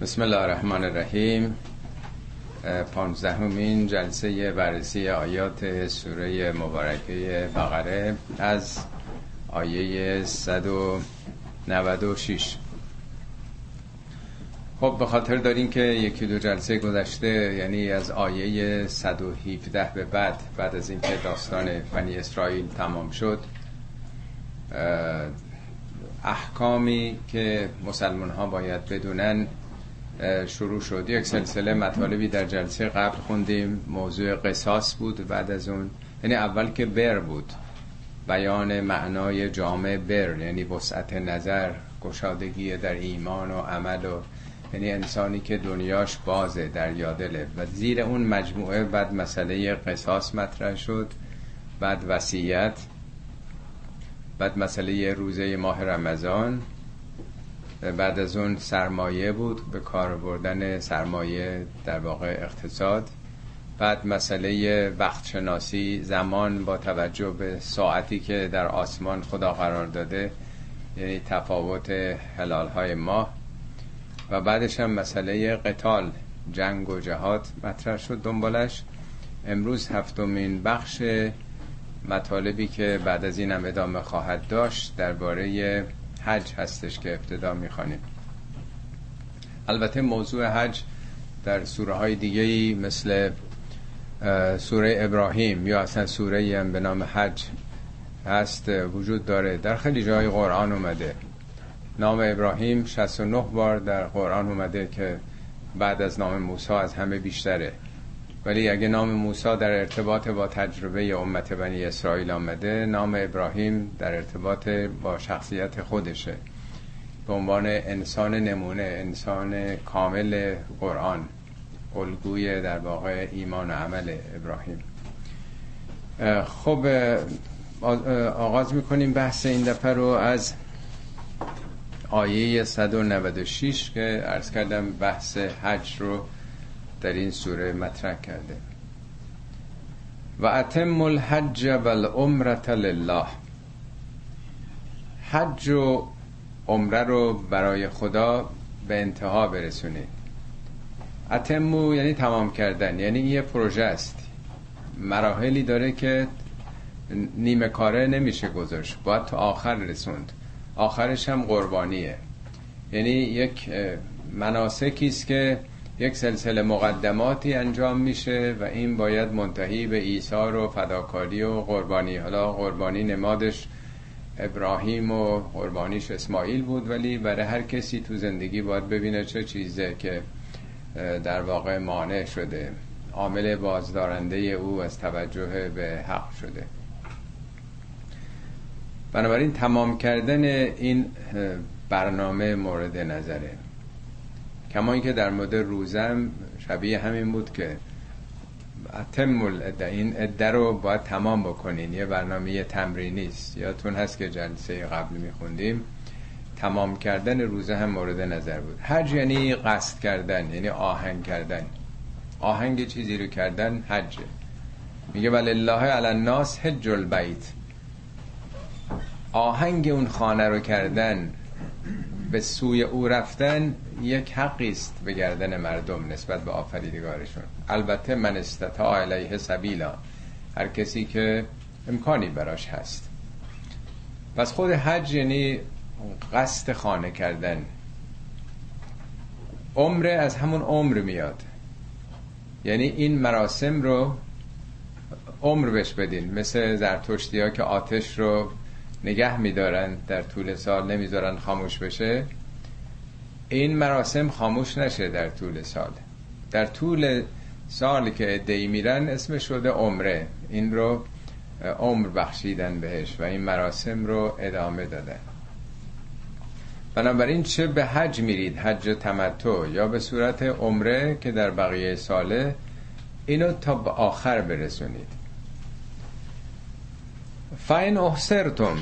بسم الله الرحمن الرحیم. پانزدهمین جلسه بررسی آیات سوره مبارکه بقره از آیه 196 خب به خاطر داریم که یکی دو جلسه گذشته یعنی از آیه 117 به بعد بعد از اینکه داستان بنی اسرائیل تمام شد احکامی که مسلمان ها باید بدونن شروع شد. یک سلسله مطالبی در جلسه قبل خوندیم. موضوع قصاص بود بعد از اون. یعنی اول که بر بود. بیان معنای جامع بر یعنی وسعت نظر گشادگی در ایمان و عمل و یعنی انسانی که دنیاش بازه در یادله. و زیر اون مجموعه بعد مسئله قصاص مطرح شد. بعد وصیت. بعد مسئله روزه ماه رمضان. بعد از اون سرمایه بود به کار بردن سرمایه در واقع اقتصاد. بعد مسئله وقت شناسی زمان با توجه به ساعتی که در آسمان خدا قرار داده یعنی تفاوت حلال های ماه. و بعدش هم مسئله قتال جنگ و جهاد مطرح شد دنبالش. امروز هفتمین بخش مطالبی که بعد از این هم ادامه خواهد داشت درباره حج هستش که ابتدا می‌خوانیم. البته موضوع حج در سوره های دیگه مثل سوره ابراهیم یا اصلا سوره هم به نام حج هست وجود داره. در خیلی جای قرآن اومده. نام ابراهیم 69 بار در قرآن اومده که بعد از نام موسی از همه بیشتره. ولی اگه نام موسی در ارتباط با تجربه امت بنی اسرائیل آمده نام ابراهیم در ارتباط با شخصیت خودشه. به عنوان انسان نمونه انسان کامل قرآن الگوی در واقع ایمان و عمل ابراهیم. خب آغاز می‌کنیم بحث این دفعه رو از آیه 196 که ارز کردم بحث حج رو در این سوره مطرح کرده. و اتم الحج و العمرة لله. حج و عمره رو برای خدا به انتها برسونید. اتمو یعنی تمام کردن یعنی یه پروژه است. مراحلی داره که نیمه کاره نمیشه گذاشت باید تا آخر رسوند. آخرش هم قربانیه. یعنی یک مناسکی است که یک سلسله مقدماتی انجام میشه و این باید منتهی به ایثار و فداکاری و قربانی. حالا قربانی نمادش ابراهیم و قربانیش اسماعیل بود ولی برای هر کسی تو زندگی باید ببینه چه چیزه که در واقع مانع شده. عامل بازدارنده او از توجه به حق شده. بنابراین تمام کردن این برنامه مورد نظره. کما اینکه در مورد روزم شبیه همین بود که اتم العده این عده رو باید تمام بکنین. یه برنامه تمرینی است یادتون هست که جلسه قبل میخوندیم. تمام کردن روزه هم مورد نظر بود. حج یعنی قصد کردن یعنی آهنگ کردن. آهنگ چیزی رو کردن حجه میگه ولله علی الناس حج البیت. آهنگ اون خانه رو کردن. به سوی او رفتن یک حقی است به گردن مردم نسبت به آفریدگارشون. البته من استطاع علیه سبیلا. هر کسی که امکانی براش هست. پس خود حج یعنی قصد خانه کردن. عمره از همون عمر میاد. یعنی این مراسم رو عمر بش بدین. مثل زرتشتی ها که آتش رو نگه میدارن در طول سال نمی‌ذارن خاموش بشه. این مراسم خاموش نشه در طول سال. در طول سالی که ادهی میرن اسمش شده عمره. این رو عمر بخشیدن بهش و این مراسم رو ادامه دادن. بنابراین چه به حج میرید؟ حج تمتع یا به صورت عمره که در بقیه ساله؟ اینو تا به آخر برسونید. فاین احسرتم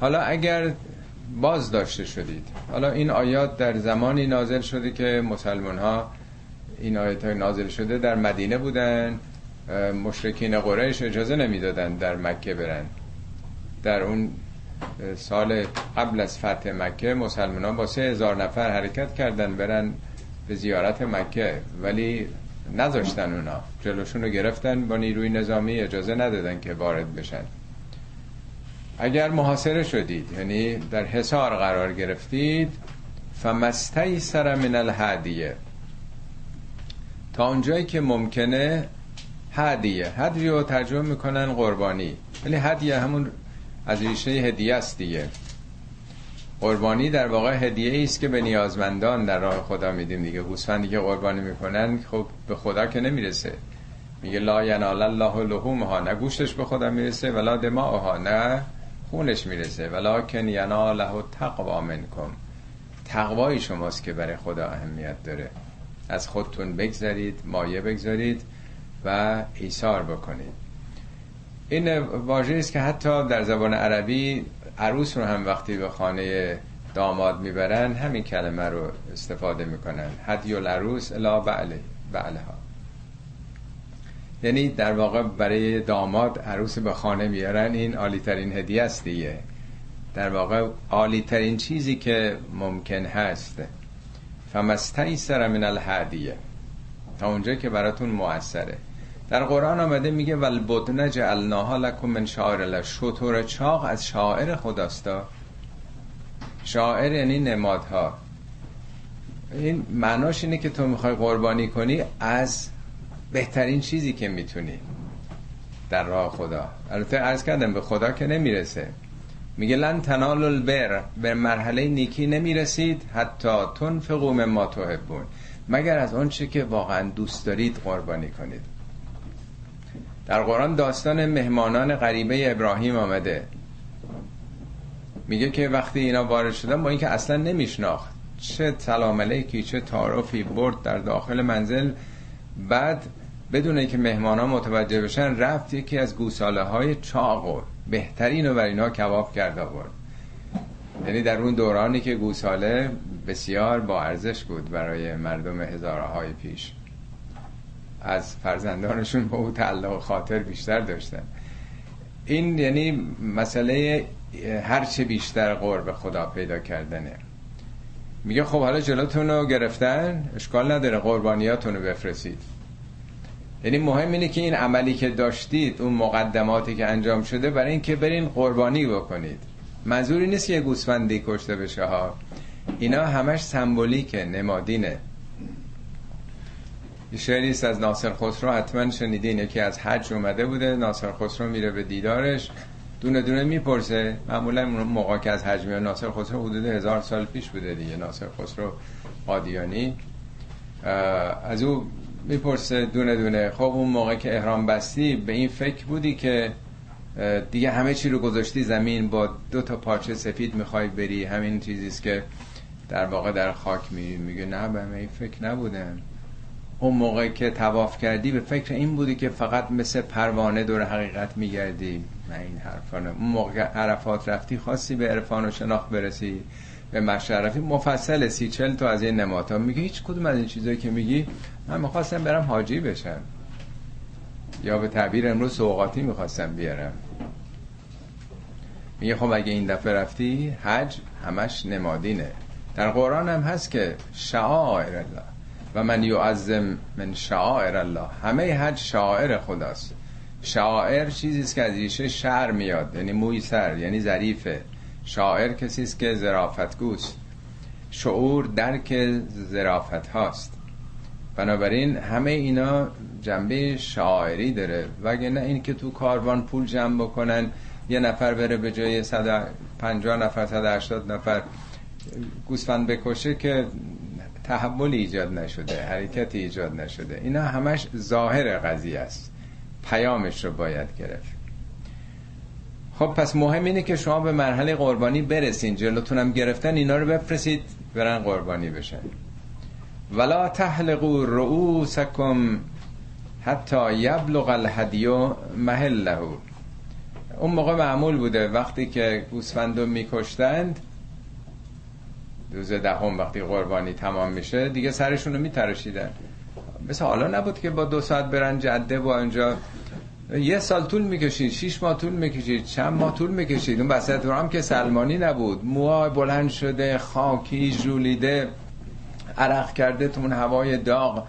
حالا اگر باز داشته شدید حالا این آیات در زمانی نازل شده که مسلمان ها این آیات نازل شده در مدینه بودن مشرکین قریش اجازه نمی‌دادن در مکه برن. در اون سال قبل از فتح مکه مسلمان ها با سه هزار نفر حرکت کردن برن به زیارت مکه ولی نذاشتن اونا. جلوشون رو گرفتن با نیروی نظامی اجازه ندادن که وارد بشن. اگر محاصره شدید یعنی در حصار قرار گرفتید فمستی سر من الهدیه. تا اونجایی که ممکنه هدیه. هدیه رو ترجمه می‌کنن قربانی. ولی هدیه همون از ریشه هدیه است دیگه. قربانی در واقع هدیه است که به نیازمندان در راه خدا میدیم دیگه. گوسفندی که قربانی می‌کنن خب به خدا که نمی‌رسه. میگه لا ینال الله لحومها. نه گوشتش به خدا می‌رسه ولا دماغها نه خونش می‌رسه. ولکن یناله تقوا منکم. تقوای شماست که برای خدا اهمیت داره. از خودتون بگذارید مایه بگذارید و ایثار بکنید. این واژه است که حتی در زبان عربی عروس رو هم وقتی به خانه داماد می‌برن همین کلمه رو استفاده می‌کنن. هدی العروس الا بعله بعلها. یعنی در واقع برای داماد عروس به خانه میارن این عالی ترین هدیه است دیگه. در واقع عالی ترین چیزی که ممکن هست. فمستی سر من الهدیه. تا اونجا که براتون موثره در قرآن آمده میگه ولبدن جعلناها لکم من شاعر شطور چاق از شاعر خداستا. شاعر یعنی نمادها. این معناش اینه که تو می‌خوای قربانی کنی از بهترین چیزی که می‌تونی در راه خدا. البته عرض کردم به خدا که نمی‌رسه. میگه لن تنال البر به مرحله نیکی نمی‌رسید حتی تنفقوا مما تحبون مگر از آنچه که واقعا دوست دارید قربانی کنید. در قرآن داستان مهمانان غریبه ابراهیم آمده. میگه که وقتی اینا وارد شدن با اینکه اصلا نمیشناخت چه سلام علیکی چه تعارفی برد در داخل منزل بعد بدون که مهمان ها متوجه بشن رفت یکی از گوساله های چاق و بهترین رو بر اینا کباب کرد آورد یعنی در اون دورانی که گوساله بسیار با ارزش بود برای مردم هزاره های پیش. از فرزندانشون با او تعلق خاطر بیشتر داشتن. این یعنی مسئله هرچه بیشتر قرب خدا پیدا کردنه. میگه خب حالا جلوتون رو گرفتن؟ اشکال نداره قربانیاتون رو بفرستید. یعنی مهم اینه که این عملی که داشتید اون مقدماتی که انجام شده برای اینکه برین قربانی بکنید. منظوری نیست که گوسفندی کشته بشه ها. اینا همش سمبولیکه نمادینه. شعری است از ناصر خسرو حتما شنیدین. یکی از حج اومده بوده ناصر خسرو میره به دیدارش. دونه دونه می‌پرسه. معمولا موقع که از حج میاد ناصر خسرو حدود هزار سال پیش بوده دیگه ناصر خسرو قادیانی. از او می‌پرسه دونه دونه. خب اون موقع که احرام بستی به این فکر بودی که دیگه همه چی رو گذاشتی زمین با دو تا پارچه سفید می‌خوای بری. همین چیزیست که در واقع در خاک میری میگه نه به این فکر نبودم اون موقع که تواف کردی به فکر این بودی که فقط مثل پروانه دور حقیقت میگردی. نه این حرفانه اون موقع عرفات رفتی خواستی به عرفان و شناخت برسی. به مشرفی مفصل سی چل تا از این نماتا میگه هیچ کدوم از این چیزایی که میگی من می‌خواستم برم حاجی بشم. یا به تعبیر امروز سوقاتی می‌خواستم بیارم. میگه خب اگه این دفعه رفتی حج همش نمادینه. در قرآن هم هست که شعائر الله. و من یعظم من شعائر الله. همه حج شعائر خداست. شاعر چیزی است که از ریشه شعر میاد. یعنی موی سر یعنی ظریفه. شاعر کسی است که ظرافتگوست. شعور درک ظرافت هاست بنابراین همه اینا جنبه شاعری داره. وگه این که تو کاروان پول جمع بکنن یه نفر بره به جای 150 نفر 180 نفر گوسفند بکشه که تحولی ایجاد نشده حرکتی ایجاد نشده. اینا همش ظاهر قضیه است. پیامش رو باید گرفت. خب پس مهم اینه که شما به مرحله قربانی برسین. جلوتونم گرفتن اینا رو بفرستید برن قربانی بشن. ولا تحلقوا رؤوسکم حتی یبلغ الهدیو محله. اون موقع معمول بوده وقتی که گوسفندو میکشتند روز دهم وقتی قربانی تمام میشه دیگه سرشون رو میترشیدن مثل حالا نبود که با دو ساعت برن جده با اینجا یه سال طول می‌کشید شیش ماه طول می‌کشید چند ماه طول می‌کشید. اون بسط هم که سلمانی نبود. موهای بلند شده خاکی جولیده عرق کرده تو اون هوای داغ.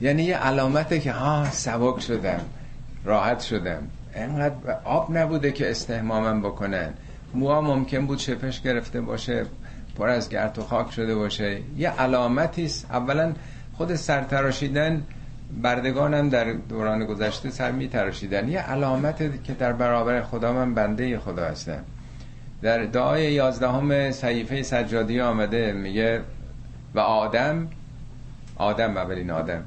یعنی یه علامته که ها سبک شدم راحت شدم. انقدر آب نبوده که استهمامم بکنن. موها ممکن بود شپش گرفته باشه پر از گرد و خاک شده باشه. یه علامتی است. اولا خود سرتراشیدن بردگانم در دوران گذشته سر می تراشیدن. یه علامت که در برابر خدا من بنده خدا هستم. در دعای یازدهم صحیفه سجادی آمده میگه و آدم آدم اولین آدم.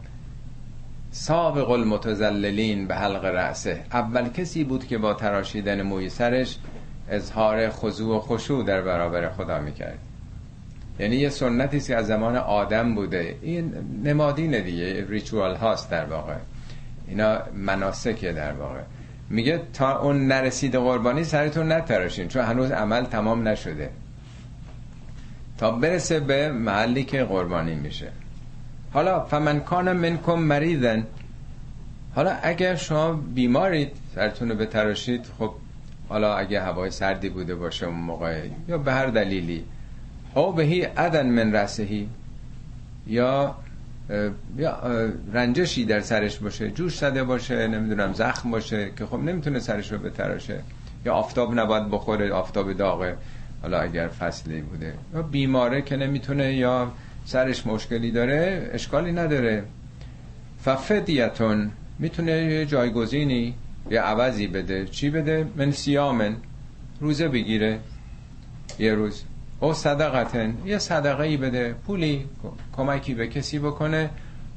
سابق المتزللین به حلق رأسه. اول کسی بود که با تراشیدن موی سرش اظهار خضوع و خشوع در برابر خدا می‌کرد. یعنی یه سنتی که از زمان آدم بوده. این نمادین دیگه ریچوال هاست در واقع. اینا مناسکه در واقع. میگه تا اون نرسید قربانی سرتون نتراشین چون هنوز عمل تمام نشده. تا برسه به محلی که قربانی میشه. حالا فمن کان منکم مریضن. حالا اگر شما بیمارید سرتون رو بتراشید خب حالا اگه هوای سردی بوده باشه اون موقع یا به هر دلیلی. او بهی عدن من رسهی یا یا رنجشی در سرش باشه جوش زده باشه نمی‌دونم زخم باشه که خب نمی‌تونه سرش رو بتراشه. یا آفتاب نباید بخوره آفتاب داغه. حالا اگر فصلی بوده. یا بیماره که نمی‌تونه یا سرش مشکلی داره اشکالی نداره. ففدیتون می‌تونه یه جایگزینی یه عوضی بده. چی بده؟ من سیامن روزه بگیره. یه روز. او صدقتن. یه صدقه ای بده پولی کمکی به کسی بکنه.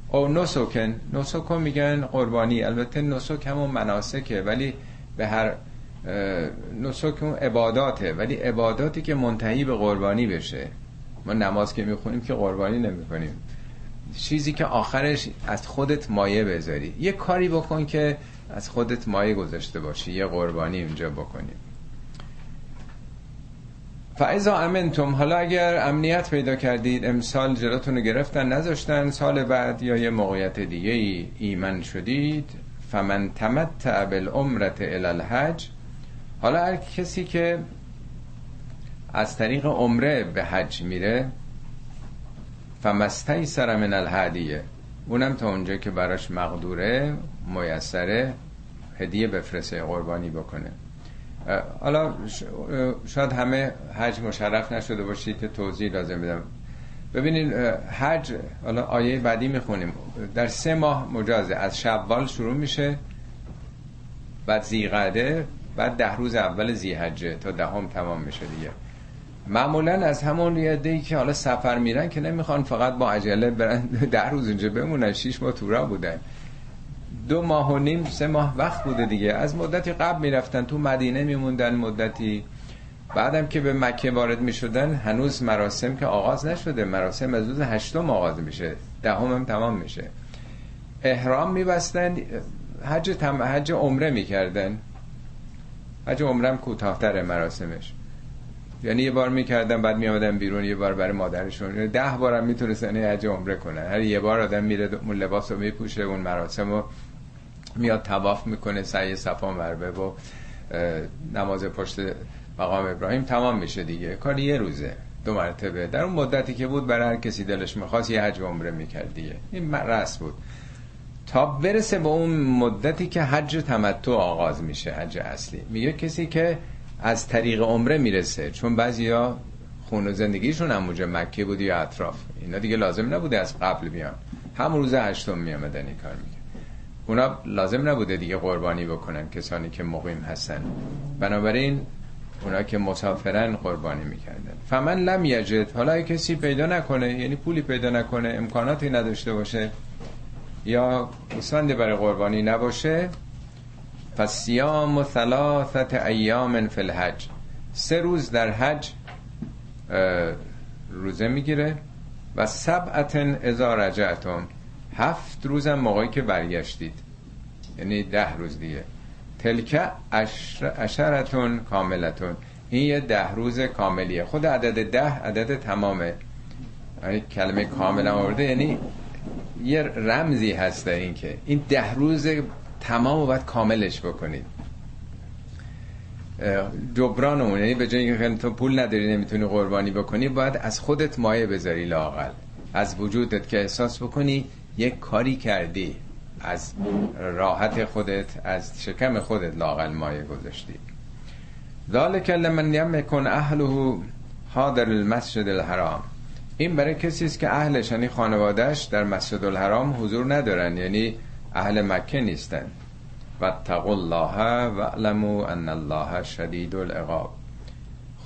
او نسوکن نسوکن میگن قربانی. البته نسوک همون مناسکه ولی به هر نسوک اون عباداته. ولی عباداتی که منتهی به قربانی بشه. ما نماز که می‌خونیم که قربانی نمی‌کنیم. چیزی که آخرش از خودت مایه بذاری. یه کاری بکن که از خودت مایه گذاشته باشی. یه قربانی اونجا بکنیم فعضا امنتم حالا اگر امنیت پیدا کردید امسال جلاتون رو گرفتن نذاشتن سال بعد یا یه موقعیت دیگه ای ایمن شدید فمن تمتع بالعمرت الالحج حالا هر کسی که از طریق عمره به حج میره فمستی سر من الهدیه اونم تا اونجا که براش مقدوره میسره هدیه بفرسته قربانی بکنه. حالا شاید همه حج مشرف نشده باشید که توضیح لازم بدم. ببینید حج حالا آیه بعدی می‌خونیم. در سه ماه مجازه. از شوال شروع میشه بعد زیقده بعد ده روز اول زیحجه تا دهم تمام میشه دیگه. معمولا از همون یه که حالا سفر میرن که نمی‌خوان فقط با عجله برن ده روز اینجا بمونن شیش ماه تورا بودن. دو ماه و نیم سه ماه وقت بوده دیگه. از مدتی قبل می‌رفتن تو مدینه میموندن مدتی. بعدم که به مکه وارد می‌شدن هنوز مراسم که آغاز نشده. مراسم از روز هشتم آغاز میشه. دهم هم تمام میشه. احرام میبستن. حج, تم... حج عمره می‌کردن. حج عمرم کوتاهتر مراسمش. یعنی یه بار می‌کردن بعد میامدن بیرون یه بار برای مادرشون. ده بارم می‌تونستن حج عمره کنن. هر یه بار آدم میره اون لباس رو میپوشه اون مراسم رو میاد تواف می‌کنه سعی صفا مروه و نماز پشت مقام ابراهیم تمام میشه دیگه. کار یه روزه دو مرتبه. در اون مدتی که بود برای هر کسی دلش می‌خواست یه حج عمره می‌کرد دیگه. این رس بود. تا برسه به اون مدتی که حج تمتع آغاز میشه حج اصلی. میگه کسی که از طریق عمره می‌رسه چون بعضیا خون و زندگیشون هم مکه بود یا اطراف. اینا دیگه لازم نبوده از قبل بیان. هم روز هشتم میامدن این کار میگه اونا لازم نبوده دیگه قربانی بکنن کسانی که مقیم هستن. بنابراین اونا که مسافرن قربانی می‌کردن. فمن لم یجد حالا کسی پیدا نکنه یعنی پولی پیدا نکنه امکاناتی نداشته باشه یا گوسفندی برای قربانی نباشه فسیام و ثلاثت ایام فی الحج. سه روز در حج روزه می‌گیره و سبعتن ازا رجعتم. هفت روزم موقعی که برگشتید. یعنی ده روز دیگه. تلکه اشرتون کاملتون. این یه ده روز کاملیه. خود عدد ده عدد تمامه. یعنی کلمه کامل آورده. یعنی یه رمزی هست این که این ده روز تمام و باید کاملش بکنید. جبران اون یعنی به جایی که تو پول نداری نمی‌تونی قربانی بکنی باید از خودت مایه بذاری لاقل از وجودت که احساس بکنی یک کاری کردی از راحت خودت از شکم خودت لاقل مایه گذاشتی. ذالک لمن یمکن اهله حاضر المسجد الحرام. این برای کسی است که اهلش یعنی خانوادهش در مسجد الحرام حضور ندارن یعنی اهل مکه نیستن. و الله و علمو ان الله شدید العقاب.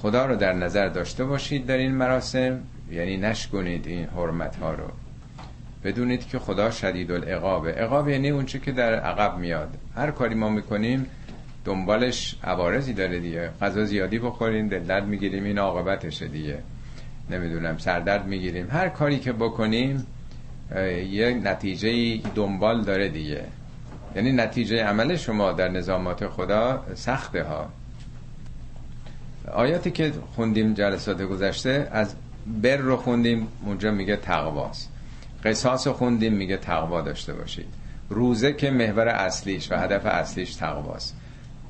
خدا رو در نظر داشته باشید در این مراسم یعنی نشکنید این حرمت ها رو. بدونید که خدا شدید العقابه. عقاب یعنی اونچه که در عقب میاد. هر کاری ما می‌کنیم دنبالش عوارضی داره دیگه. غذا زیادی بخوریم دلت می‌گیریم این عاقبتشه دیگه. نمی‌دونم سردرد می‌گیریم. هر کاری که بکنیم یه نتیجه دنبال داره دیگه. یعنی نتیجه عمل شما در نظامات خدا سخته ها. آیاتی که خوندیم جلسات گذشته از بر رو خوندیم اونجا میگه تقواست. قصاص خوندیم میگه تقوا داشته باشید. روزه که محور اصلیش و هدف اصلیش تقواست.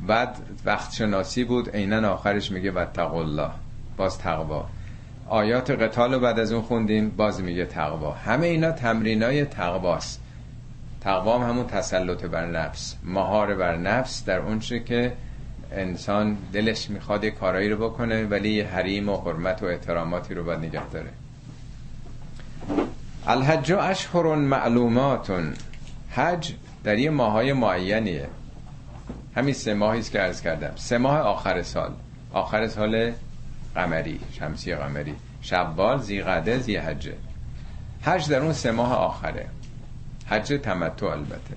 بعد وقت شناسی بود عینا آخرش میگه و الله. باز تقوا. آیات قتال رو بعد از اون خوندیم باز میگه تقوا. همه اینا تمرینای تقواست. تقوا هم همون تسلط بر نفس. مهار بر نفس در اونچه که انسان دلش می‌خواد کارایی رو بکنه ولی حریم و حرمت و احتراماتی رو باید نگه داره. الحج اشهر معلومات حج در یه ماهای معینیه. همین سه ماهی که عرض کردم. سه ماه آخر سال. آخر سال قمری شمسی قمری. شوال زیقعده زی حجه حج در اون سه ماه آخره. حج تمتع البته.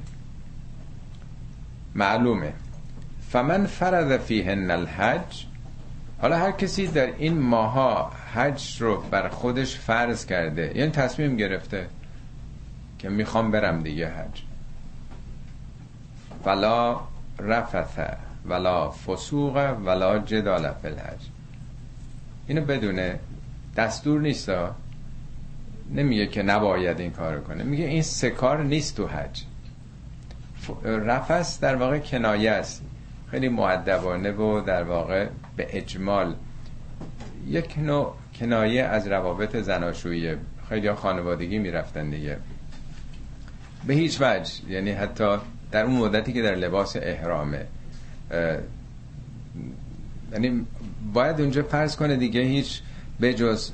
معلومه. فمن فرض فیهن الحج حالا هر کسی در این ماها حج رو بر خودش فرض کرده. یعنی تصمیم گرفته که می‌خوام برم دیگه حج. ولا رفث ولا فسوق ولا جدال فی الحج. اینو بدونه دستور نیست نمیگه که نباید این کار کنه. میگه این سه کار نیست تو حج. رفس در واقع کنایه است. خیلی معدبانه و در واقع به اجمال یک نوع کنایه از روابط زناشویی. خیلی خانوادگی می‌رفتن دیگه. به هیچ وجه. یعنی حتی در اون مدتی که در لباس احرامه. یعنی باید اونجا فرض کنه دیگه هیچ به جز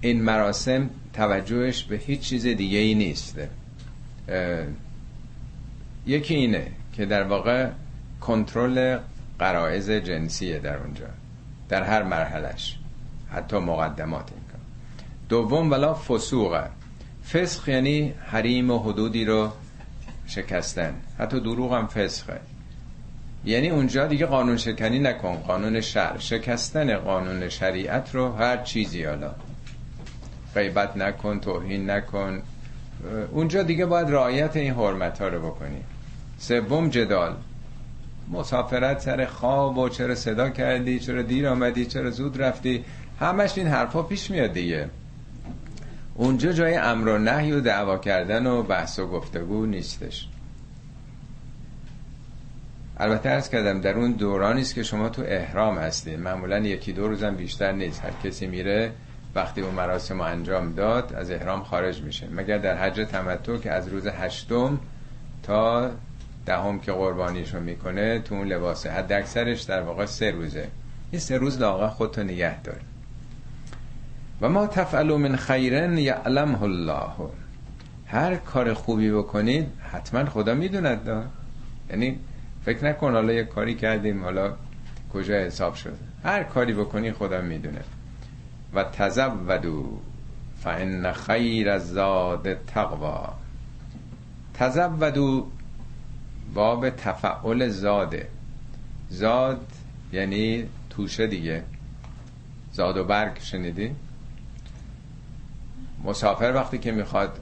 این مراسم توجهش به هیچ چیز دیگه ای نیست یکی اینه که در واقع کنترل قرائز جنسیه در اونجا. در هر مرحلش حتی مقدمات این کار. دوم ولا فسوقه فسخ یعنی حریم و حدودی رو شکستن. حتی دروغ هم فسخه یعنی اونجا دیگه قانون شکنی نکن. قانون شر. شکستن قانون شریعت رو هر چیزی حالا. غیبت نکن توهین نکن. اونجا دیگه باید رعایت این حرمت ها رو بکنی. سوم جدال. مسافرت سر خواب و چرا صدا کردی؟ چرا دیر آمدی؟ چرا زود رفتی؟ همش این حرفا پیش میاد دیگه. اونجا جای امر و نهی و دعوا کردن و بحث و گفتگو نیستش. البته ارز کردم در اون دورانی است که شما تو احرام هستید معمولا یکی دو روزم بیشتر نیست. هر کسی میره وقتی اون مراسم انجام داد از احرام خارج میشه. مگر در حج تمتع که از روز هشتم تا دهم که قربانیشو می‌کنه تو اون لباسه حد اکثرش در واقع سه روزه. این سه روز لاغا خودتو نگه دار. و ما تفعلو من خیرن یعلمه الله. هر کار خوبی بکنید حتما خدا می‌دوند. یعنی فکر نکن حالا یه کاری کردیم حالا کجا حساب شد. هر کاری بکنی خدا می‌دونه و تزودو فان خیر زاد تقوا تزودو باب تفعول زاده زاد یعنی توشه دیگه. زاد و برگ شنیدی؟ مسافر وقتی که می‌خواد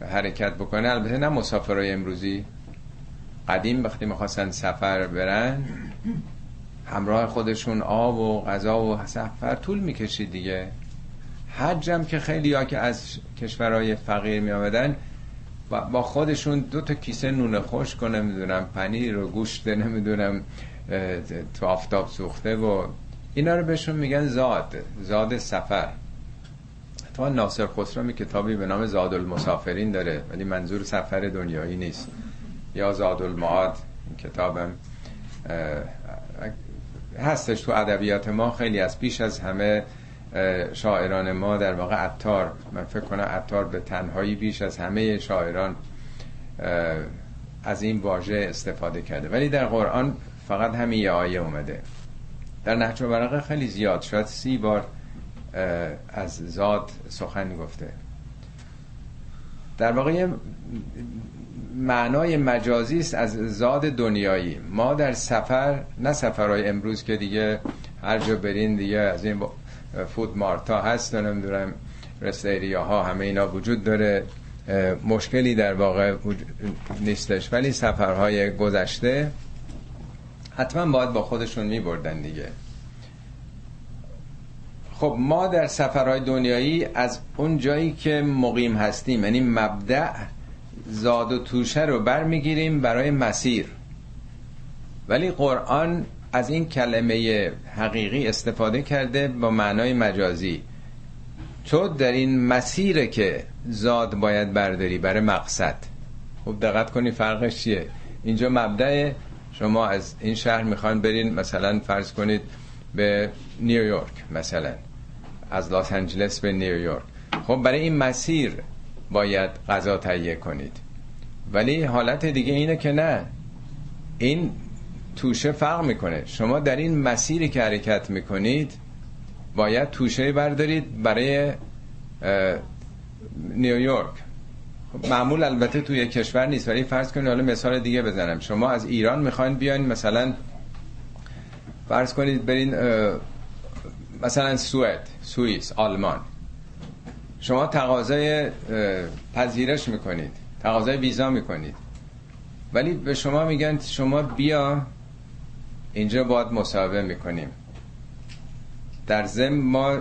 حرکت بکنه البته نه مسافرای امروزی. قدیم وقتی می‌خواستن سفر برن همراه خودشون آب و غذا و سفر طول می‌کشید دیگه. حجم که خیلی ها که از کشورهای فقیر می آمدن با خودشون دو تا کیسه نون خوش کنه نمی‌دونم پنیر و گوشت نمی‌دونم تو آفتاب سوخته و اینا رو بهشون میگن زاد زاد سفر. اتفاقا ناصر خسرو کتابی به نام زاد المسافرین داره ولی منظور سفر دنیایی نیست. یا زاد المعاد این کتابم هستش تو ادبیات ما خیلی از پیش از همه شاعران ما در واقع عطار. من فکر کنم عطار به تنهایی بیش از همه شاعران از این واژه استفاده کرده. ولی در قرآن فقط همین یه آیه اومده. در نهج و خیلی زیاد شاید سی بار از زاد سخن گفته. در واقع معنای مجازی است از زاد دنیایی. ما در سفر نه سفرهای امروز که دیگه هر جا برین دیگه از این فود مارتا هست نمی‌دونم رستیریا ها همه اینا وجود داره. مشکلی در واقع نیستش. ولی سفرهای گذشته حتما باید با خودشون می بردن دیگه. خب ما در سفرهای دنیایی از اون جایی که مقیم هستیم یعنی مبدع زاد و توشه رو برمیگیریم برای مسیر. ولی قرآن از این کلمه حقیقی استفاده کرده با معنای مجازی. تو در این مسیر که زاد باید برداری برای مقصد. خب دقت کنی فرقش چیه؟ اینجا مبدع شما از این شهر می‌خوان برین مثلا فرض کنید به نیویورک مثلا. از لس آنجلس به نیویورک خب برای این مسیر باید غذا تهیه کنید. ولی حالت دیگه اینه که نه. این توشه فرق می‌کنه. شما در این مسیری که حرکت می‌کنید باید توشه بردارید برای نیویورک خب معمول البته توی کشور نیست. ولی فرض کنید حالا مثال دیگه بزنم. شما از ایران می‌خواین بیاین مثلا فرض کنید برین مثلا سوئد سوئیس آلمان. شما تقاضای پذیرش می‌کنید تقاضای ویزا می‌کنید. ولی به شما میگن شما بیا اینجا باید مصاحبه می‌کنیم. در ضمن ما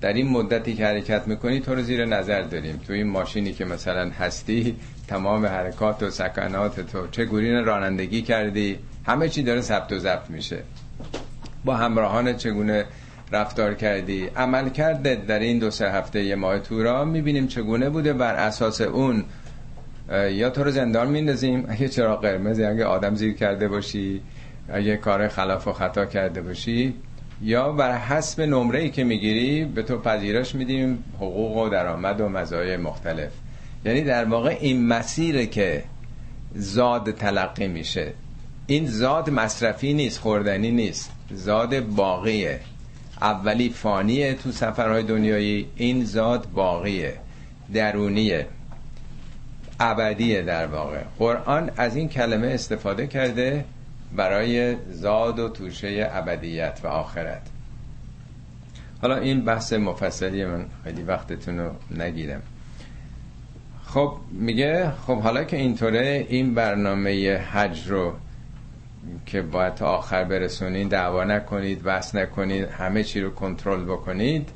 در این مدتی که حرکت می‌کنی تو رو زیر نظر داریم. تو این ماشینی که مثلا هستی تمام حرکات و سکنات تو چه گورین رانندگی کردی؟ همه چی داره ثبت و ضبط میشه. با همراهان چگونه رفتار کردی. عمل کرده در این دو سه هفته یه ماه تو را. می‌بینیم چگونه بوده. بر اساس اون یا تو رو زندان میندازیم اگه چرا قرمزی اگه آدم زیر کرده باشی اگه کار خلاف و خطا کرده باشی یا بر حسب نمره ای که می‌گیری به تو پذیرش میدیم حقوق و درآمد و مزایای مختلف. یعنی در واقع این مسیر که زاد تلقی میشه. این زاد مصرفی نیست خوردنی نیست. زاد باقیه. اولی فانیه تو سفرهای دنیایی این زاد باقیه درونیه ابدیه در واقع. قرآن از این کلمه استفاده کرده برای زاد و توشه ابدیت و آخرت. حالا این بحث مفصلی من خیلی وقتتون رو نگیرم. خب میگه خب حالا که اینطوره این برنامه حج رو که باید تا آخر برسونید دعوا نکنید بس نکنید همه چی رو کنترل بکنید.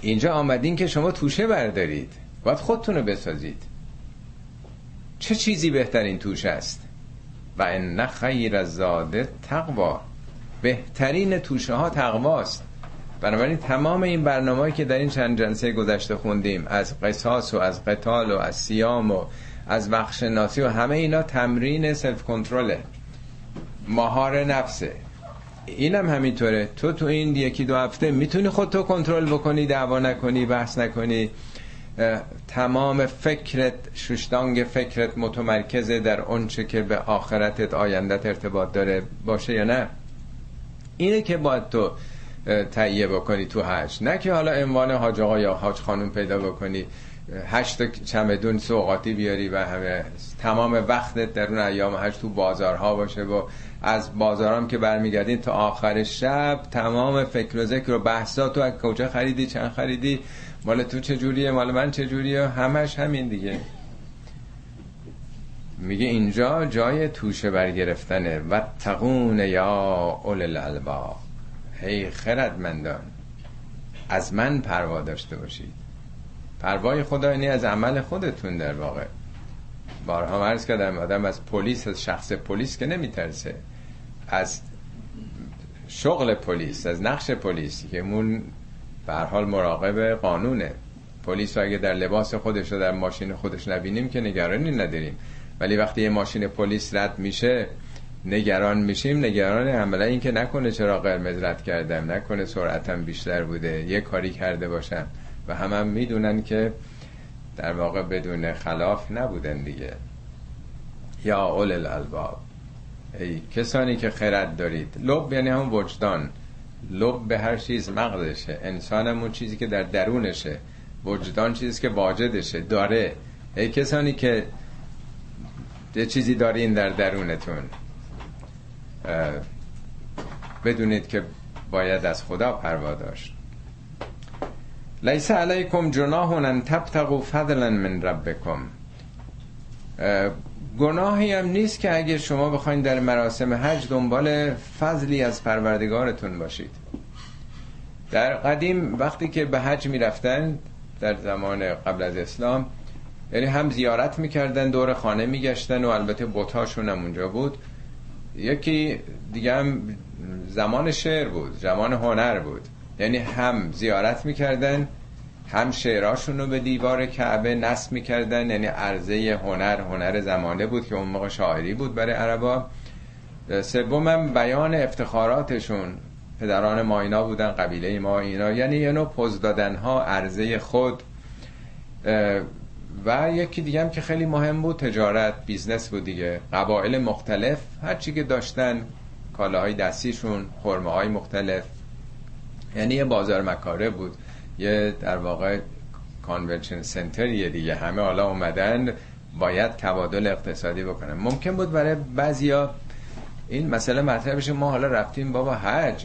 اینجا آمدین که شما توشه بردارید. باید خودتون رو بسازید. چه چیزی بهترین توشه است؟ و ان خیر زاده تقوا. بهترین توشه ها تقواست بنابراین تمام این برنامه که در این چند جنسه گذشته خوندیم از قصاص و از قتال و از سیام و از بخش ناسی و همه اینا تمرین سلف کنترله. مهار نفسه. اینم همینطوره. تو تو این یکی دو هفته می‌تونی خودتو کنترل بکنی دعوا نکنی بحث نکنی. تمام فکرت ششتانگ فکرت متمرکزه در اونچه که به آخرتت آیندت ارتباط داره. باشه یا نه؟ اینه که باید تو تهیه بکنی تو حج نه که حالا عنوان حاج آقا یا حاج خانم پیدا بکنی. هشت چمدون سوقاتی بیاری و همه. تمام وقتت در اون ایام حج تو بازارها باشه و از بازارام که برمیگردین تا آخر شب تمام فکر و ذکر و بحثات تو از کجا خریدی چند خریدی؟ مال تو چجوریه مال من چجوریه همش همین دیگه. میگه اینجا جای توشه برگرفتنه. و تقون یا اول الالبا هی خردمندان از من پروا داشته باشید. پروای خدا اینی از عمل خودتون در واقع. بارها مرز کردم آدم از پلیس از شخص پلیس که نمیترسه. از شغل پلیس از نقش پلیس که اون به حال مراقب قانونه. پلیس اگه در لباس خودش و در ماشین خودش نبینیم که نگرانی نداریم. ولی وقتی یه ماشین پلیس رد میشه نگران میشیم. نگران عملا این که نکنه چرا قرمز رد کردم نکنه سرعتم بیشتر بوده. یه کاری کرده باشم. و همه هم می‌دونن که در واقع بدون خلاف نبودن دیگه. یا اول الالباب ای کسانی که خرد دارید. لب یعنی همون وجدان. لب به هر چیز مغزشه. انسان همون چیزی که در درونشه. وجدان چیزی که واجدشه. داره. ای کسانی که یه چیزی دارین در درونتون. بدونید که باید از خدا پروا داشت. لیس علیکم جناح ان تبتغوا فضلا من ربکم. گناهی هم نیست که اگه شما بخواید در مراسم حج دنبال فضلی از پروردگارتون باشید. در قدیم وقتی که به حج می‌رفتن در زمان قبل از اسلام یعنی هم زیارت می‌کردن دور خانه میگشتن و البته بوتاشون هم اونجا بود. یکی دیگه هم زمان شعر بود زمان هنر بود. یعنی هم زیارت می‌کردن هم شعراشون رو به دیوار کعبه نصب می‌کردن یعنی عرضه هنر هنر زمانه بود که اون موقع شاعری بود برای عربا. سومم بیان افتخاراتشون. پدران ما اینا بودن قبیله ما اینا یعنی یه نوع پز دادن ها عرضه خود. و یکی دیگه هم که خیلی مهم بود تجارت business بود دیگه. قبایل مختلف هرچی که داشتن کالاهای دستیشون خرمه های مختلف. یعنی یه بازار مکاره بود. یه در واقع کانونشن سنتر یه دیگه. همه حالا اومدن باید تبادل اقتصادی بکنن. ممکن بود برای بعضیا این مسئله مطرح بشه. ما حالا رفتیم بابا حج.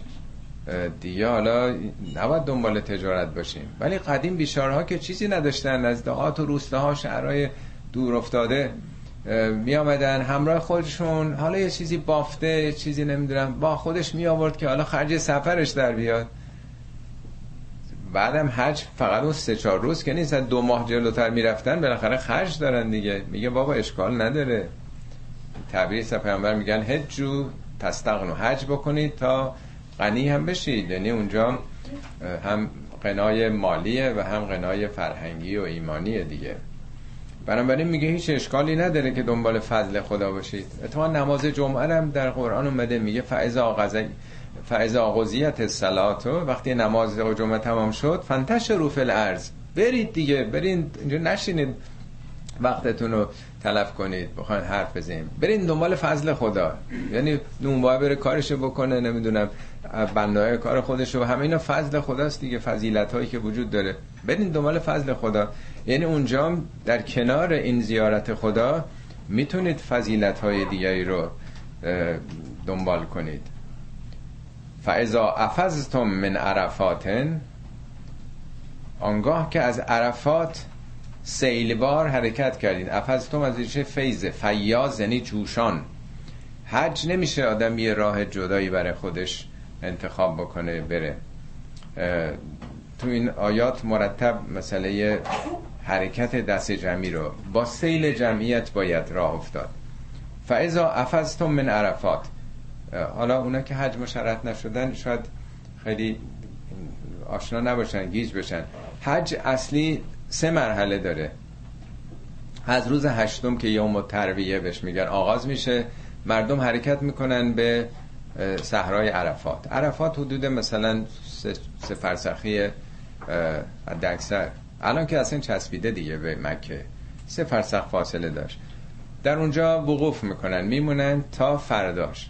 دیگه حالا نباید دنبال تجارت باشیم. ولی قدیم بیشارها که چیزی نداشتن. از دهات و روستاها شهرهای دور افتاده می آمدن همراه خودشون. حالا یه چیزی بافته چیزی نمی‌دونم. با خودش می آورد که حالا خرج سفرش در بیاد. بعدم حج فقط اون سه چهار روز که نیست دو ماه جلوتر می‌رفتن بالاخره خرج دارن دیگه. میگه بابا اشکال نداره. تعبیر پیامبر میگن حجو تستغنو حج بکنید تا غنی هم بشید. یعنی اونجا هم قنای مالیه و هم قنای فرهنگی و ایمانیه دیگه. بنابراین میگه هیچ اشکالی نداره که دنبال فضل خدا باشید اتفاقا نماز جمعه هم در قرآن اومده میگه فعض آغازه فعض آغازیت سلاتو وقتی نماز جمعه تمام شد فنتش روف الارض. برید دیگه برید اینجا نشینید. وقتتون رو تلف کنید بخواین حرف بزنیم. برین دنبال فضل خدا. یعنی نونبای بره کارشو بکنه نمی‌دونم بندای کار خودشو. و همه اینا فضل خداست دیگه فضیلت هایی که وجود داره. برین دنبال فضل خدا. یعنی اونجا در کنار این زیارت خدا می‌تونید فضیلت های دیگری رو دنبال کنید. فاذا افزتم من عرفاتن آنگاه که از عرفات سیلبار حرکت کردین. افزتم از ریشه فیضه فیاز یعنی جوشان. حج نمیشه آدم یه راه جدایی برای خودش انتخاب بکنه بره. تو این آیات مرتب مسئله حرکت دست جمعی رو با سیل جمعیت باید راه افتاد. فعضا افزتم من عرفات. حالا اونا که حج مشرط نشدن شاید خیلی آشنا نباشن گیج بشن. حج اصلی سه مرحله داره. از روز هشتم که یوم ترویه بهش میگن آغاز میشه. مردم حرکت می‌کنن به صحرای عرفات. عرفات حدود مثلا سه فرسخی اکثر. الان که اصلا چسبیده دیگه به مکه. سه فرسخ فاصله داشت. در اونجا وقوف می‌کنن میمونن تا فرداش.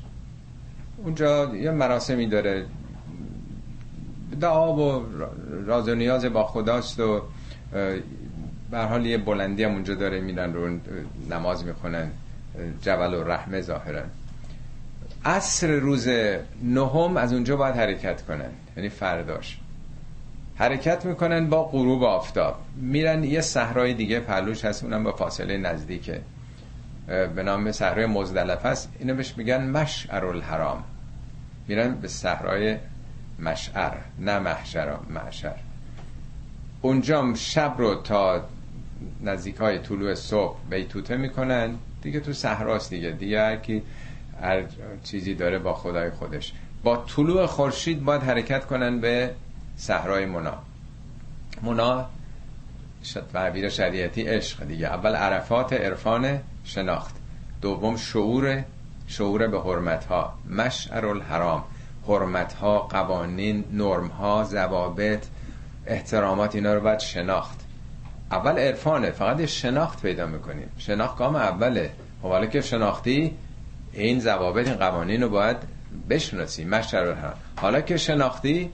اونجا یه مراسمی داره. دعا و راز و نیاز با خداست و به حال یه بلندی هم اونجا داره میرن رو نماز می‌خونن جبل و رحمه ظاهرا عصر روز نهم از اونجا باید حرکت کنن یعنی فرداش. حرکت می‌کنن با غروب آفتاب. میرن یه صحرای دیگه پلوش هست اونم با فاصله نزدیکه. به نام صحرای مزدلفه است. اینو بهش میگن مشعر الحرام میرن به صحرای مشعر نه محشر محشر. اونجا شب رو تا نزدیک های طلوع صبح بیتوته می‌کنن. دیگه تو صحراست دیگه. دیگه هر کی چیزی داره با خدای خودش. با طلوع خورشید باید حرکت کنن به صحرای منا منا تعبیر شریعتی عشق دیگه. اول عرفات عرفان شناخت. دوم شعور شعور به حرمت ها مشعر الحرام حرمت ها قوانین نرم ها ضوابط احترامات اینا رو باید شناخت. اول عرفانه. فقط شناخت پیدا می‌کنیم. شناخت گام اوله. خب حالا که شناختی این ضوابط این قوانین رو باید بشناسی. مشعر الحرام حالا که شناختی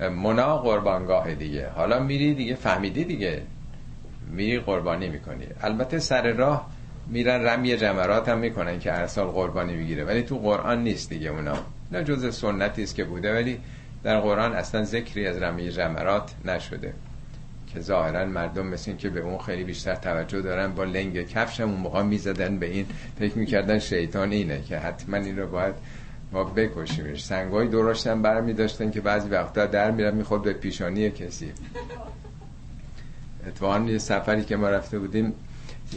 منا قربانگاه دیگه. حالا میری دیگه فهمیدی دیگه. میری قربانی می‌کنی. البته سر راه میرن رمی جمرات هم می‌کنن که ارسال قربانی می‌گیره. ولی تو قرآن نیست دیگه اونا. نه جز سنتی است که بوده ولی در قرآن اصلا ذکری از رمی جمرات نشده. که ظاهرا مردم مثل این که به اون خیلی بیشتر توجه دارن با لنگ کفش اون موقع می‌زدن به این. فکر می‌کردن شیطان اینه که حتما این رو باید ما بکشیمش. سنگای درشتن برمی داشتن که بعضی وقتا در میرن می‌خورد به پیشانی کسی. اتفاقا یه سفری که ما رفته بودیم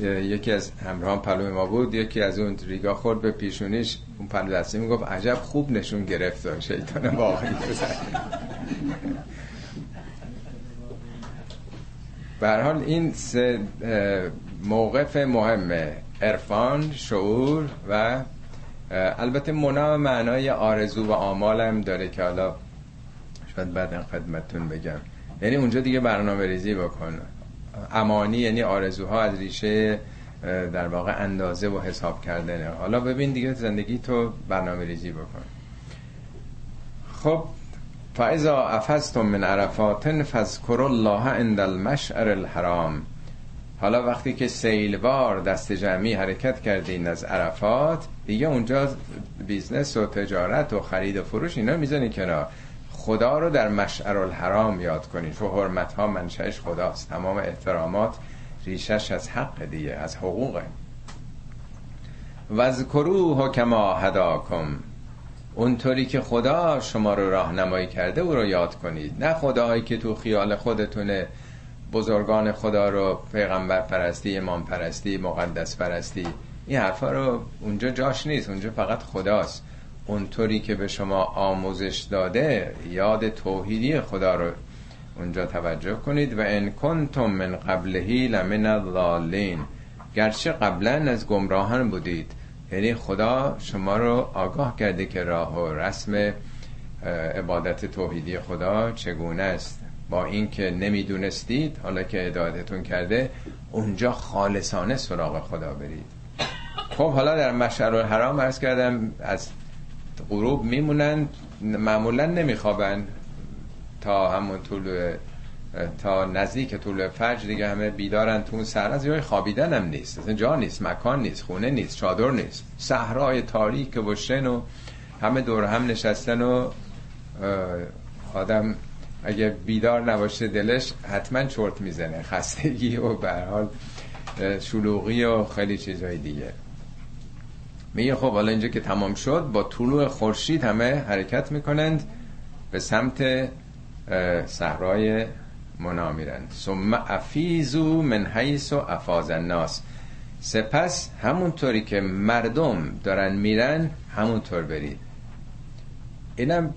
یکی از همراهان پلو ما بود یکی از اون ریگا خورد به پیشونیش اون پلو دستی می‌گفت عجب خوب نشون گرفت. شیطان واقعی حال این سه موقف مهمه عرفان شعور و البته منا معنای آرزو و آمالم داره که حالا شاید بعد خدمتتون بگم. یعنی اونجا دیگه برنامه ریزی بکن. امانی یعنی آرزوها از ریشه در واقع اندازه و حساب کردنه حالا ببین دیگه زندگی تو برنامه ریزی بکن. خب فاذا افضتم من عرفات فذكروا الله عند المشعر الحرام. حالا وقتی که سیلوار دسته جمعی حرکت کردین از عرفات دیگه اونجا business و تجارت و خرید و فروش اینا می‌زنی کنار. خدا رو در مشعر الحرام یاد کنید. چون حرمت ها منشأش خداست. تمام احترامات ریشش از حق دیگه از حقوقه. واذكروه كما هداكم. اونطوری که خدا شما رو راهنمایی کرده او رو یاد کنید. نه خدایی که تو خیال خودتونه بزرگان خدا رو پیغمبر پرستی امام پرستی مقدس پرستی. این حرفا رو اونجا جاش نیست. اونجا فقط خداست. اونطوری که به شما آموزش داده یاد توحیدی خدا رو اونجا توجه کنید. و ان کنتم من قبلهی لمن الضالین. گرچه قبلا از گمراهان بودید. یعنی خدا شما رو آگاه کرده که راه و رسم عبادت توحیدی خدا چگونه است. با اینکه نمی‌دونستید حالا که هدایتتون کرده اونجا خالصانه سراغ خدا برید. خب حالا در مشعر الحرام عرض کردم از غروب میمونن معمولا نمیخوابن تا همون طول تا نزدیک طول فجر. دیگه همه بیدارن تو اون از جای خوابیدن هم نیست. اصلا جا نیست مکان نیست خونه نیست چادر نیست. صحرای تاریک و شن و همه دور هم نشستن و آدم اگه بیدار نباشه دلش حتما چرت می‌زنه. خستگی و به حال شلوغی و خیلی چیزهای دیگه. میگه خب حالا اینجا که تمام شد با طلوع خورشید همه حرکت می‌کنند به سمت صحرای منا میرند. ثم افیزو من حیث و افاز الناس. سپس همونطوری که مردم دارن میرن همونطور برید اینم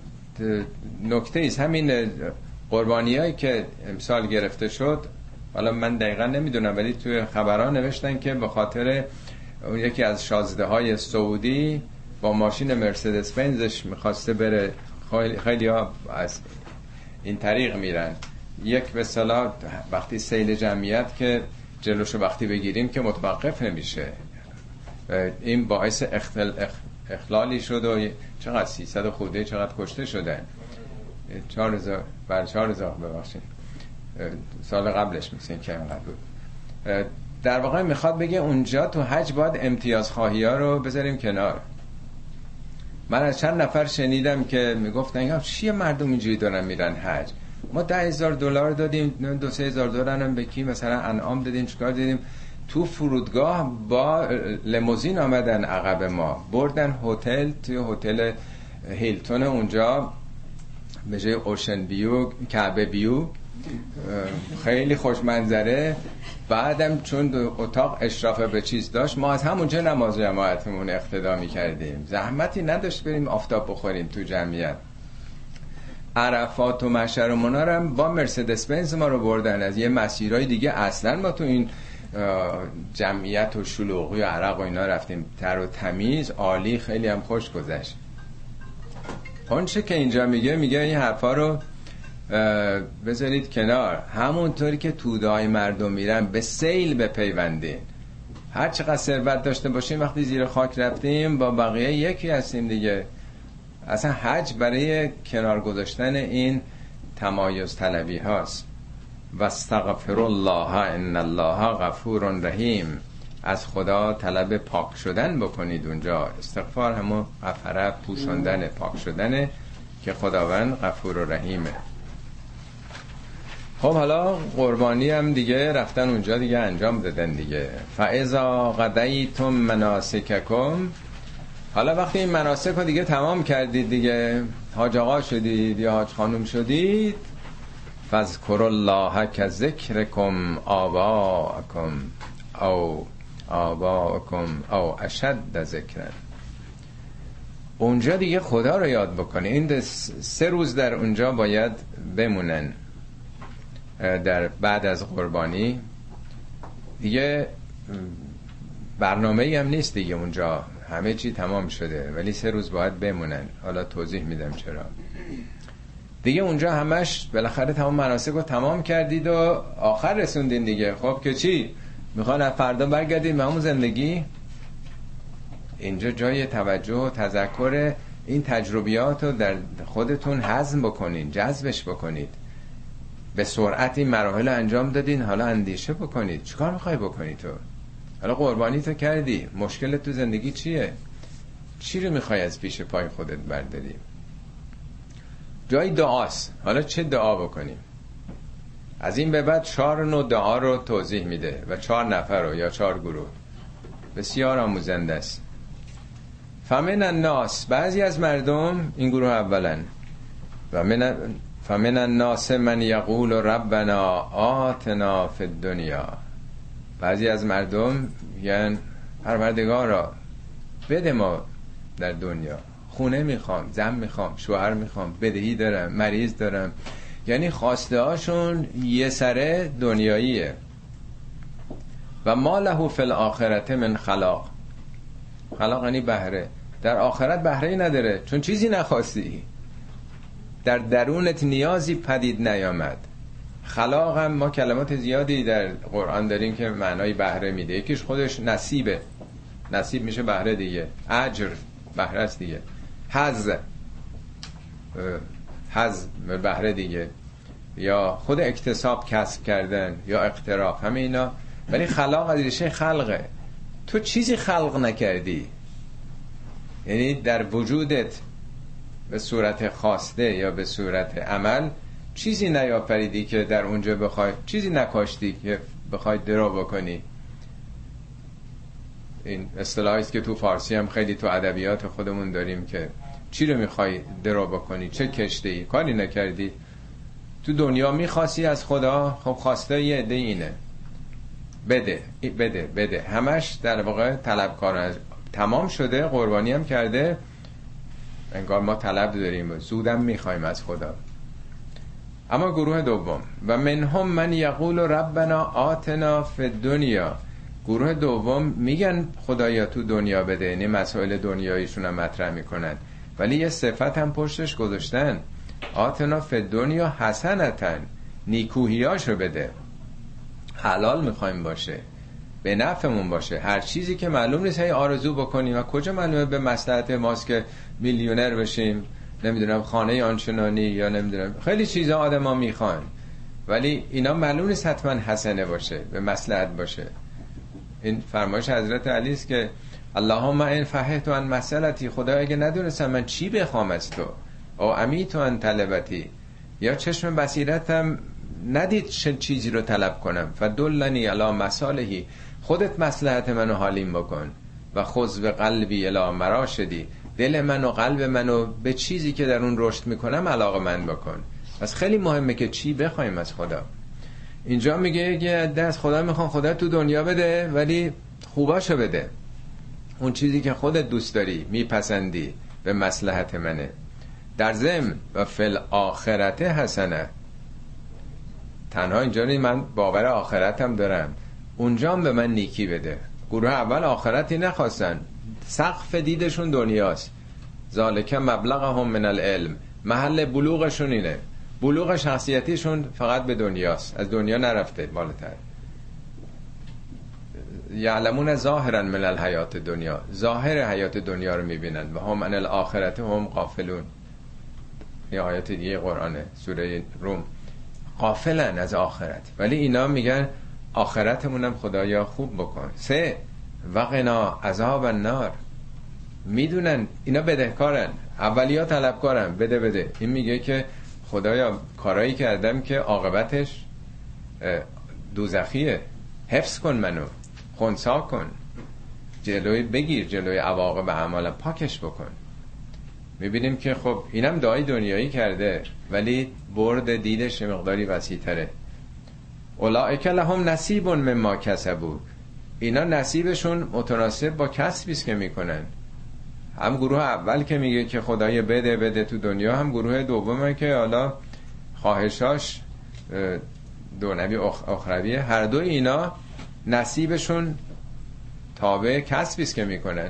نکته ایست. همین قربانی هایی که امسال گرفته شد حالا من دقیقا نمی‌دونم ولی توی خبران نوشتن که به خاطر اون یکی از شازده های سعودی با ماشین مرسدس بنزش می‌خواسته بره. خیلی ها از این طریق میرن. یک به وقتی سیل جمعیت که جلوشو وقتی بگیریم که متوقف نمیشه. این باعث اختل اخلالی شد و چقدر 300 خوده چقدر کشته شده. 4000 بر 4000 ببخشید. سال قبلش میسین که اینقدر بود. در واقع می‌خواد بگه اونجا تو حج باید امتیاز خواهی ها رو بذاریم کنار. من از چند نفر شنیدم که می‌گفتن چیه مردم اینجوری دارن میرن حج؟ ما ده هزار دلار دادیم دو سه هزار دلار هم به کی مثلا انعام دادیم چیکار دادیم؟ تو فرودگاه با لموزین آمدن عقب ما بردن هتل توی هتل هیلتون اونجا به جای اوشن بیو کعبه بیو خیلی خوش منظره بعدم چون اتاق اشراف به چیز داشت ما از همونجا نماز جماعتمون اقتدا می کردیم زحمتی نداشت بریم آفتاب بخوریم تو جمعیت. عرفات و مشر و منارم با مرسدس بنز ما رو بردن. از یه مسیرهای دیگه اصلا ما تو این جمعیت و شلوغی و عرق و اینا رفتیم. تر و تمیز عالی خیلی هم خوش گذشت. اونچه که اینجا میگه میگه این حرفا رو بذارید کنار. همونطوری که تودای مردم میرن به سیل بپیوندین. هر چقدر ثروت داشته باشیم وقتی زیر خاک رفتیم با بقیه یکی هستیم دیگه. اصلا حج برای کنار گذاشتن این تمایز طلبی هاست. و استغفر الله ان الله غفور رحیم. از خدا طلب پاک شدن بکنید اونجا. استغفار همون غفره پوشندن پاک شدنه که خداوند غفور و رحیمه. خب حالا قربانی هم دیگه رفتن اونجا دیگه انجام دادن دیگه. فعضا قدیتم مناسککم حالا وقتی این مناسک رو دیگه تمام کردید دیگه حاج آقا شدید یا حاج خانم شدید فذکر الله که ذکرکم آباکم او آباکم او اشد ذکرن اونجا دیگه خدا رو یاد بکنه این سه روز در اونجا باید بمونن. در بعد از قربانی. دیگه برنامه هم نیست دیگه اونجا. همه چی تمام شده. ولی سه روز باید بمونن. حالا توضیح میدم چرا. دیگه اونجا همش بالاخره تمام مناسک رو تمام کردید و آخر رسوندین دیگه. خب که چی؟ می‌خوان از فردا برگردید به همون زندگی؟ اینجا جای توجه و تذکر این تجربیات رو در خودتون هضم بکنین جذبش بکنید. به سرعت این مراحل انجام دادین حالا اندیشه بکنید. چیکار می‌خوای بکنی تو؟ حالا قربانی تو کردی. مشکل تو زندگی چیه؟ چی رو می‌خوای از پیش پای خودت برداری؟ جای دعاست. حالا چه دعا بکنیم؟ از این به بعد چهار نوع دعا رو توضیح میده و چهار نفر رو یا چهار گروه. بسیار آموزنده است. فمن الناس بعضی از مردم این گروه اولا. و من فمن الناس من یقول ربنا آتنا فی الدنیا. بعضی از مردم یعنی پروردگارا بده ما در دنیا. خونه می‌خوام زن می‌خوام شوهر می‌خوام بدهی دارم مریض دارم. یعنی خواسته هاشون یه سره دنیاییه. و ما له فی الاخرت من خلاق. خلاق یعنی بهره. در آخرت بهره ای نداره. چون چیزی نخواستی. در درونت نیازی پدید نیامد. خلاق هم ما کلمات زیادی در قرآن داریم که معنای بهره میده. یکیش خودش نصیبه. نصیب میشه بهره دیگه. اجر بهره است دیگه. حز حز بهره دیگه. یا خود اکتساب کسب کردن یا اقتراف. همه اینا. ولی خلاق از ریشه خلقه. تو چیزی خلق نکردی. یعنی در وجودت به صورت خواسته یا به صورت عمل چیزی نیافریدی که در اونجا بخوای چیزی نکاشتی که بخوای درو بکنی. این اصطلاحی است که تو فارسی هم خیلی تو ادبیات خودمون داریم که چی رو می‌خوای درو بکنی چه کشته ای کاری نکردی. تو دنیا می‌خواستی از خدا؟ خب خواسته یه عده اینه. بده بده بده. همش در واقع طلبکار تمام شده قربانی هم کرده. انگار ما طلب داریم زودم می‌خوایم از خدا. اما گروه دوم. و منهم من یقول ربنا آتنا فی دنیا گروه دوم میگن خدایا تو دنیا بده یعنی مسائل دنیاییشون هم مطرح می‌کنن. ولی یه صفت هم پشتش گذاشتن. آتنا فی دنیا حسنتن نیکوهیاشو بده. حلال می‌خوایم باشه. به نفعمون باشه. هر چیزی که معلوم نیست هی آرزو بکنیم. و کجا معلومه به مصلحت ماست که میلیونر بشیم؟ نمی‌دونم خانه آنچنانی یا نمی‌دونم. خیلی چیزا آدما می‌خوان. ولی اینا معلوم نیست حتما حسنه باشه به مصلحت باشه. این فرمایش حضرت علی است که اللهم ان فهمت ان مسئلتی. خدا اگه ندونستم من چی بخوام از تو؟ او امیت ان طلبتی. یا چشم بصیرتم ندید چه چیزی رو طلب کنم. فدلنی علی مسالهی خودت مسلحت منو حالیم بکن و خوز به قلبی الا مراشدی. دل من و قلب منو به چیزی که در اون رشد می‌کنم علاقه من بکن. پس خیلی مهمه که چی بخوایم از خدا. اینجا میگه که دست خدا می‌خوان خدا تو دنیا بده ولی خوباشو بده. اون چیزی که خودت دوست داری میپسندی به مسلحت منه. در زم و فل آخرت حسنه. تنها اینجا من باور آخرتم دارم. اونجا هم به من نیکی بده. گروه اول آخرتی نخواستن. سقف دیدشون دنیاست. ذالک مبلغ هم من العلم. محل بلوغشون اینه. بلوغ شخصیتیشون فقط به دنیاست. از دنیا نرفته بالاتر. یعلمون ظاهرا من الحیات دنیا. ظاهر حیات دنیا رو می‌بینن و هم ان الاخرت هم قافلون یه آیات دیگه قرآنه. سوره روم. قافلن از آخرت. ولی اینا میگن آخرتمونم خدایا خوب بکن. سه وقنا عذاب النار. می‌دونن اینا بدهکارن. اولیا طلبکارن. بده بده. این میگه که خدایا کارایی کردم که عاقبتش دوزخیه. حفظ کن منو. خونسا کن. جلوی بگیر جلوی عواقب اعمالم پاکش بکن. می‌بینیم که خب اینم دعای دنیایی کرده ولی برد دیدش مقداری وسیع تره اولائک لهم نصیب مما کسبو اینا نصیبشون متناسب با کسبی که می‌کنن. هم گروه اول که میگه که خدای بده بده تو دنیا هم گروه دومه که حالا خواهشاش دونوی اخرویه. هر دو اینا نصیبشون تابع کسبی که می‌کنن.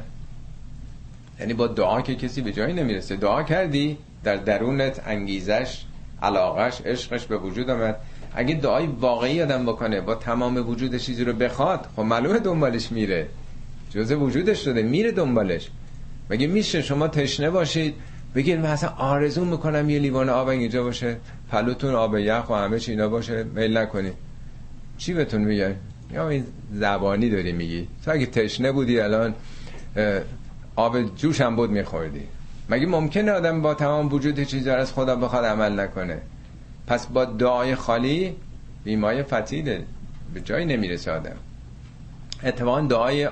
یعنی با دعا که کسی به جایی نمی‌رسه. دعا کردی در درونت انگیزش علاقش عشقش به وجود آمد. اگه دعای واقعی آدم بکنه با تمام وجود چیزی رو بخواد خب معلومه دنبالش میره. جزء وجودش شده میره دنبالش. مگه میشه شما تشنه باشید بگید من اصلا آرزو می‌کنم یه لیوان آب اینجا باشه پلوتون آب یخ و همه چی اینا باشه میل نکنی چی بهتون میگه یا این زبانی داری میگی. تو اگه تشنه بودی الان آب جوش هم بود میخوردی. مگه ممکنه آدم با تمام وجود چیزی از خدا بخواد عمل نکنه؟ پس با دعای خالی بیمای فتیده. به جایی نمی‌رسه آدم. اتفاقا دعای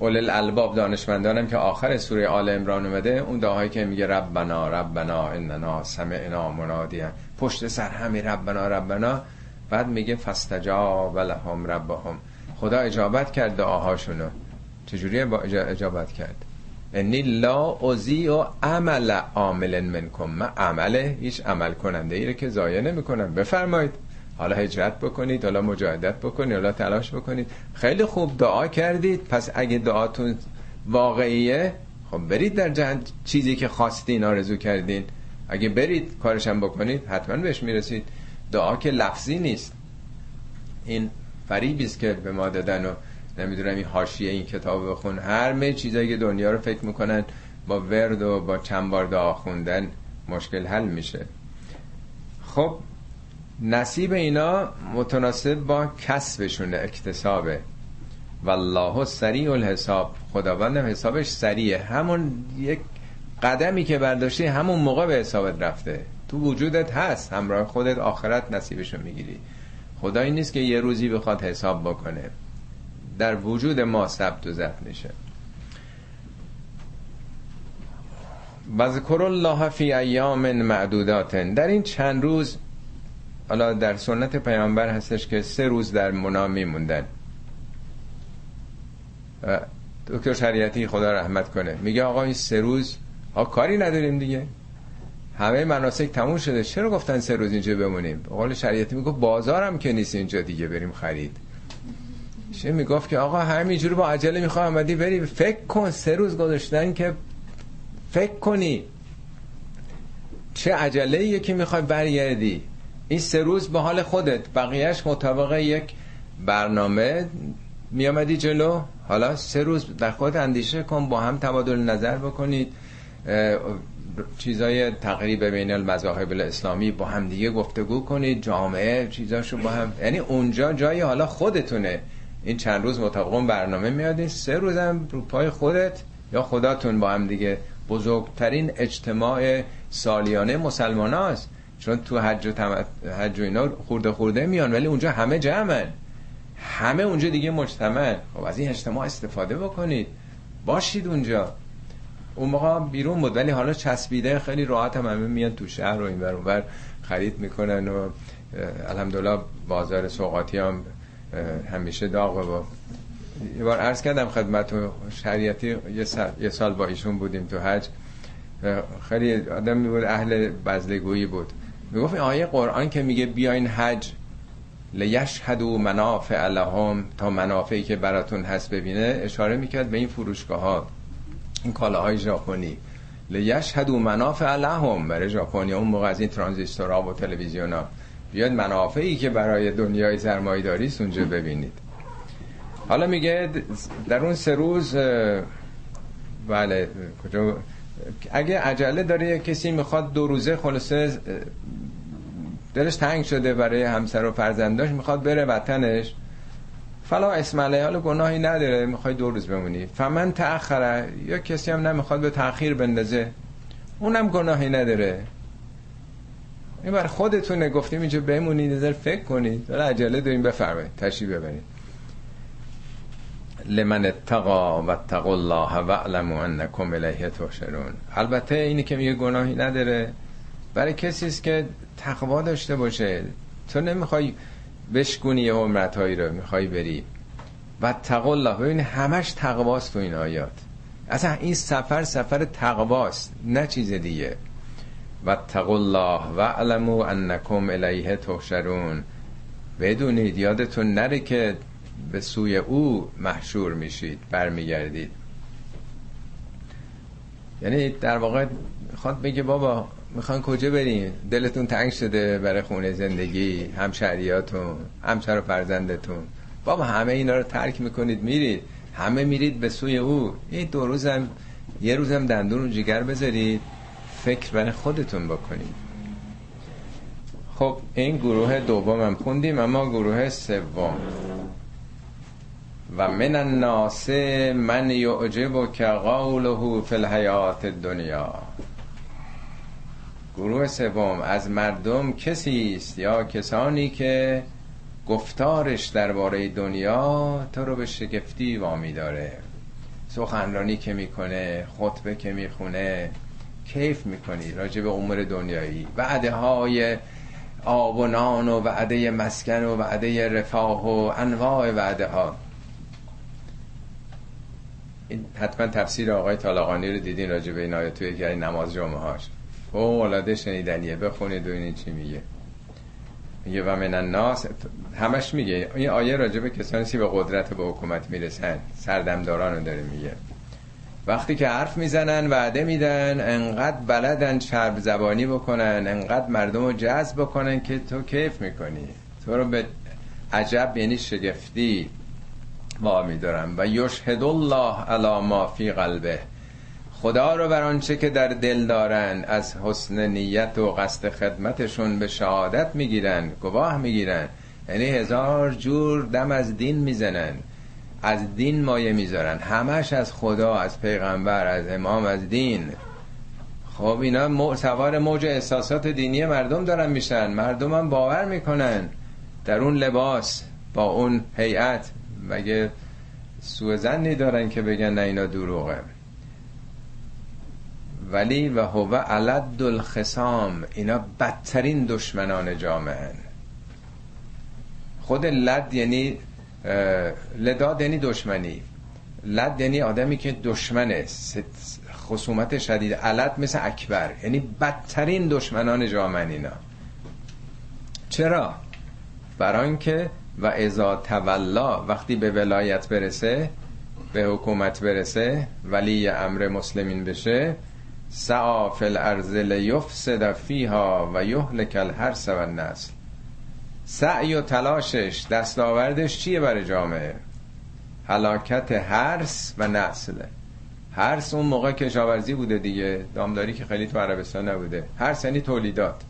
اول الالباب دانشمندانم که آخر سوره آل امران اومده اون دعایی که میگه ربنا ربنا اننا سمعنا منادیا. پشت سر همه ربنا ربنا. بعد میگه فستجاب لهم ربهم. خدا اجابت کرد دعاهاشونو. چجوری اجابت کرد؟ انی لا اوزی و عمل عامل منکم من عمله هیچ عمل کننده ای که ضایع نمی‌کنم. بفرمایید. حالا هجرت بکنید حالا مجاهدت بکنید حالا تلاش بکنید. خیلی خوب دعا کردید. پس اگه دعاتون واقعیه خب برید در جهن چیزی که خواستین آرزو کردین. اگه برید کارشم بکنید حتما بهش می‌رسید. دعا که لفظی نیست. این فریبی است که به ما دادن و نمی‌دونم این حاشیه این کتاب بخون. هر چیزایی که دنیا رو فکر می‌کنن با ورد و با چند بار دعا خوندن مشکل حل میشه. خب نصیب اینا متناسب با کسبشونه اکتسابه. والله سریع الحساب. خداوندم حسابش سریعه. همون یک قدمی که برداشتی همون موقع به حسابت رفته. تو وجودت هست. همراه خودت آخرت نصیبشو می‌گیری. خدایی نیست که یه روزی بخواد حساب بکنه. در وجود ما ثبت و ضبط میشه. و ذکر الله فی ایام معدودات. در این چند روز حالا در سنت پیامبر هستش که سه روز در منا میموندن. دکتر شریعتی خدا رحمت کنه. میگه آقا این سه روز ها کاری نداریم دیگه. همه مناسک تموم شده. چرا گفتن سه روز اینجا بمونیم؟ قول شریعتی میگه بازارم که نیست اینجا دیگه بریم خرید. چه می‌گفت که آقا همینجوری با عجله می‌خواه آمدی بری؟ فکر کن سه روز گذاشتن که فکر کنی. چه عجله ایه که می‌خوای برگردی. این سه روز به حال خودت. بقیهش مطابق یک برنامه میامدی جلو. حالا سه روز در خود اندیشه کن با هم تبادل نظر بکنید. چیزای تقریب بین المذاهب الاسلامی با هم دیگه گفتگو کنید. جامعه چیزاشو با هم یعنی اونجا جای حالا خودتونه. این چند روز مطابق برنامه میاد سه روزم رو پای خودت. یا خداتون با هم دیگه بزرگترین اجتماع سالیانه مسلمان هست چون تو حج و, تم... حج و اینا خورده خورده میان ولی اونجا همه جمعن. همه اونجا دیگه مجتمع خب از این اجتماع استفاده بکنید. باشید اونجا. اون موقع بیرون بود ولی حالا چسبیده خیلی راحت هم همه میان تو شهر و این بر خرید می‌کنن و الحمدلله بازار سوقاتی هم همیشه داغه با یه بار عرض کردم خدمت شریعتی یه, سال با ایشون بودیم تو حج. خیلی آدم بود اهل بزلگویی بود. می‌گفت آیه قرآن که میگه بیاین حج لیشهدو منافع لهم تا منافعی که براتون هست ببینه. اشاره می‌کرد به این فروشگاه ها این کالاهای ژاپنی. لیشهدو منافع لهم برای ژاپنی اون موقع از این ترانزیستورها و تلویزیون ها بیاد منافعی که برای دنیای سرمایه‌داری است اونجا ببینید. حالا میگه در اون سه روز بله کجا؟ اگه عجله داره کسی می‌خواد دو روزه خلاصه دلش تنگ شده برای همسر و فرزنداش می‌خواد بره وطنش. فلا اسم علیه حالا گناهی نداره می‌خوای دو روز بمونی. فمن تأخره یا کسی هم نمی‌خواد به تأخیر بندازه. اونم گناهی نداره. این بر خودتونه. گفتیم اینجا بمونید نظر فکر کنید. حالا عجله داریم بفرمایید. تشریف ببرید. لمن اتقا و اتقوا الله و اعلموا انکم الیه تحشرون. البته اینی که میگه گناهی نداره. برای کسی است که تقوا داشته باشه. تو نمی‌خوای بشکونی یه عمرتهایی رو می‌خوای بری. و اتقوا الله. ببین همش تقواست تو این آیات. اصلا این سفر سفر تقواست نه چیز دیگه. و الله و اعلموا انکم الیه تحشرون. بدونید یادتون نره که به سوی او محشور میشید برمیگردید. یعنی در واقع خواد بگه بابا می‌خوان کجا بریم دلتون تنگ شده برای خونه زندگی همشهریاتون همسر و فرزندتون. بابا همه اینا رو ترک می‌کنید میرید. همه میرید به سوی او. این دو روزم یه روزم دندون رو جگر بذارید. فکر برای خودتون بکنید. خب این گروه دومم خوندیم اما گروه سوم. و من الناس من یعجب که قوله فی الحیات دنیا گروه سوم از مردم کسی است یا کسانی که گفتارش درباره دنیا تو رو به شگفتی وامی داره؟ سخنرانی که می‌کنه خطبه که می‌خونه کیف می‌کنی راجع به امور دنیایی؟ وعده های آب و نان و وعده مسکن و وعده رفاه و انواع وعده ها این حتما تفسیر آقای طالقانی رو دیدین راجع به این آیه توی یکی نماز جمعه هاش فوق شنیدنیه. بخونید و این چی میگه. میگه و من الناس همش میگه. این آیه راجع به کسانی که به قدرت به حکومت می‌رسن سردمداران رو داره میگه. وقتی که حرف می‌زنن وعده میدن انقدر بلدن چرب زبانی بکنن انقدر مردم رو جذب بکنن که تو کیف می‌کنی. تو رو به عجب یعنی شگفتی وامی دارم و یشهد الله علی ما فی قلبه. خدا رو بر آنچه که در دل دارن از حسن نیت و قصد خدمتشون به شهادت می‌گیرن گواه می‌گیرن. یعنی هزار جور دم از دین می‌زنن. از دین مایه می‌ذارن. همش از خدا از پیغمبر از امام از دین. خب اینا سوار موج احساسات دینی مردم دارن میشن. مردم هم باور می‌کنن در اون لباس با اون هیئت. مگه سوء زنی دارن که بگن نه اینا دروغه. ولی و هو علد الخسام اینا بدترین دشمنان جامعه خود لد یعنی لداد یعنی دشمنی. لد یعنی آدمی که دشمنه. خصومت شدید. علد مثل اکبر. یعنی بدترین دشمنان جامعه اینا. چرا؟ برای که و ازا تولا وقتی به ولایت برسه به حکومت برسه ولی امر مسلمین بشه سعا فی الارض فیها و یهلک الحرس و النسل. سعی و تلاشش دستاوردش چیه برای جامعه؟ حلاکت هرس و نسل هرس اون موقع کشاورزی بوده دیگه دامداری که خیلی تو عربستان نبوده. هرس یعنی تولیدات.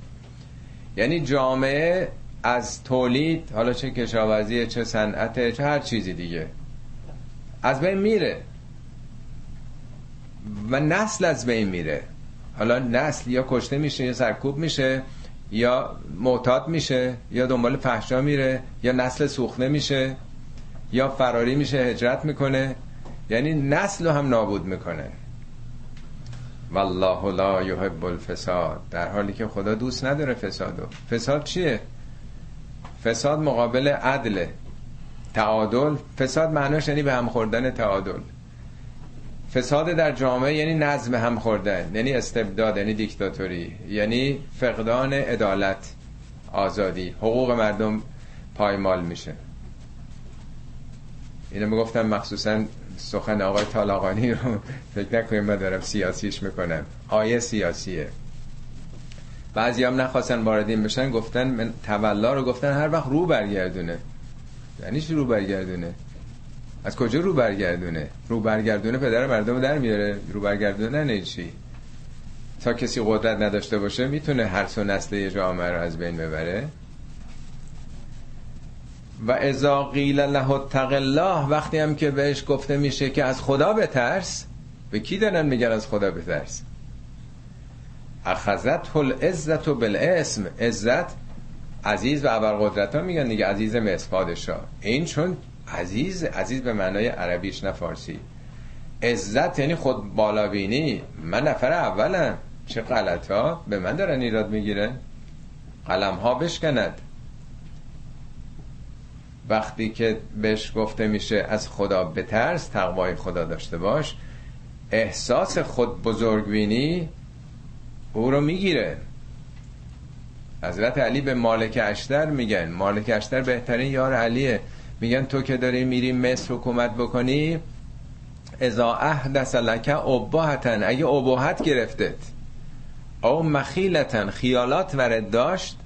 یعنی جامعه از تولید حالا چه کشاورزی چه صنعت چه هر چیزی دیگه از بین میره. و نسل از بین میره. حالا نسل یا کشته میشه یا سرکوب میشه. یا معتاد میشه یا دنبال فحشا میره یا نسل سوخته میشه یا فراری میشه هجرت می‌کنه. یعنی نسل رو هم نابود می‌کنه. والله لا یحب الفساد. در حالی که خدا دوست نداره فسادو. فساد چیه؟ فساد مقابل عدل تعادل. فساد معناش یعنی به هم خوردن تعادل. فساد در جامعه یعنی نظم هم خوردن یعنی استبداد یعنی دیکتاتوری یعنی فقدان عدالت آزادی حقوق مردم پایمال میشه. اینو می‌گفتم مخصوصا سخن آقای طالاقانی رو. فکر نکنیم من دارم سیاسیش می‌کنم. آیه سیاسیه. بعضی هم نخواستن واردین بشن گفتن من تولا رو گفتن هر وقت رو برگردونه. یعنی رو برگردونه؟ از کجا رو برگردونه؟ رو برگردونه پدر مردم در میاره. رو برگردونه نه چی؟ تا کسی قدرت نداشته باشه می‌تونه هر سو نسل جامعه رو از بین ببره؟ و ازا قیل له اتق الله وقتی هم که بهش گفته میشه که از خدا بترس به کی دارن میگن از خدا بترس؟ اخذت العزت و بالاسم. عزت عزیز و ابرقدرت ها میگن دیگه عزیز مصر پادشاه این چون عزیز عزیز به معنای عربیش نه فارسی. عزت یعنی خود بالابینی من نفر اولم. چه غلط ها به من دارن ایراد می‌گیره قلم ها بشکند. وقتی که بهش گفته میشه از خدا بترس تقوای خدا داشته باش احساس خود بزرگبینی او رو می‌گیره. حضرت علی به مالک اشتر میگن. مالک اشتر بهترین یار علیه. میگن تو که داری میری مصر حکومت بکنی ازا احدث لک اباهتن اگه اباهت گرفتت. او مخیلتن خیالات ورد داشت.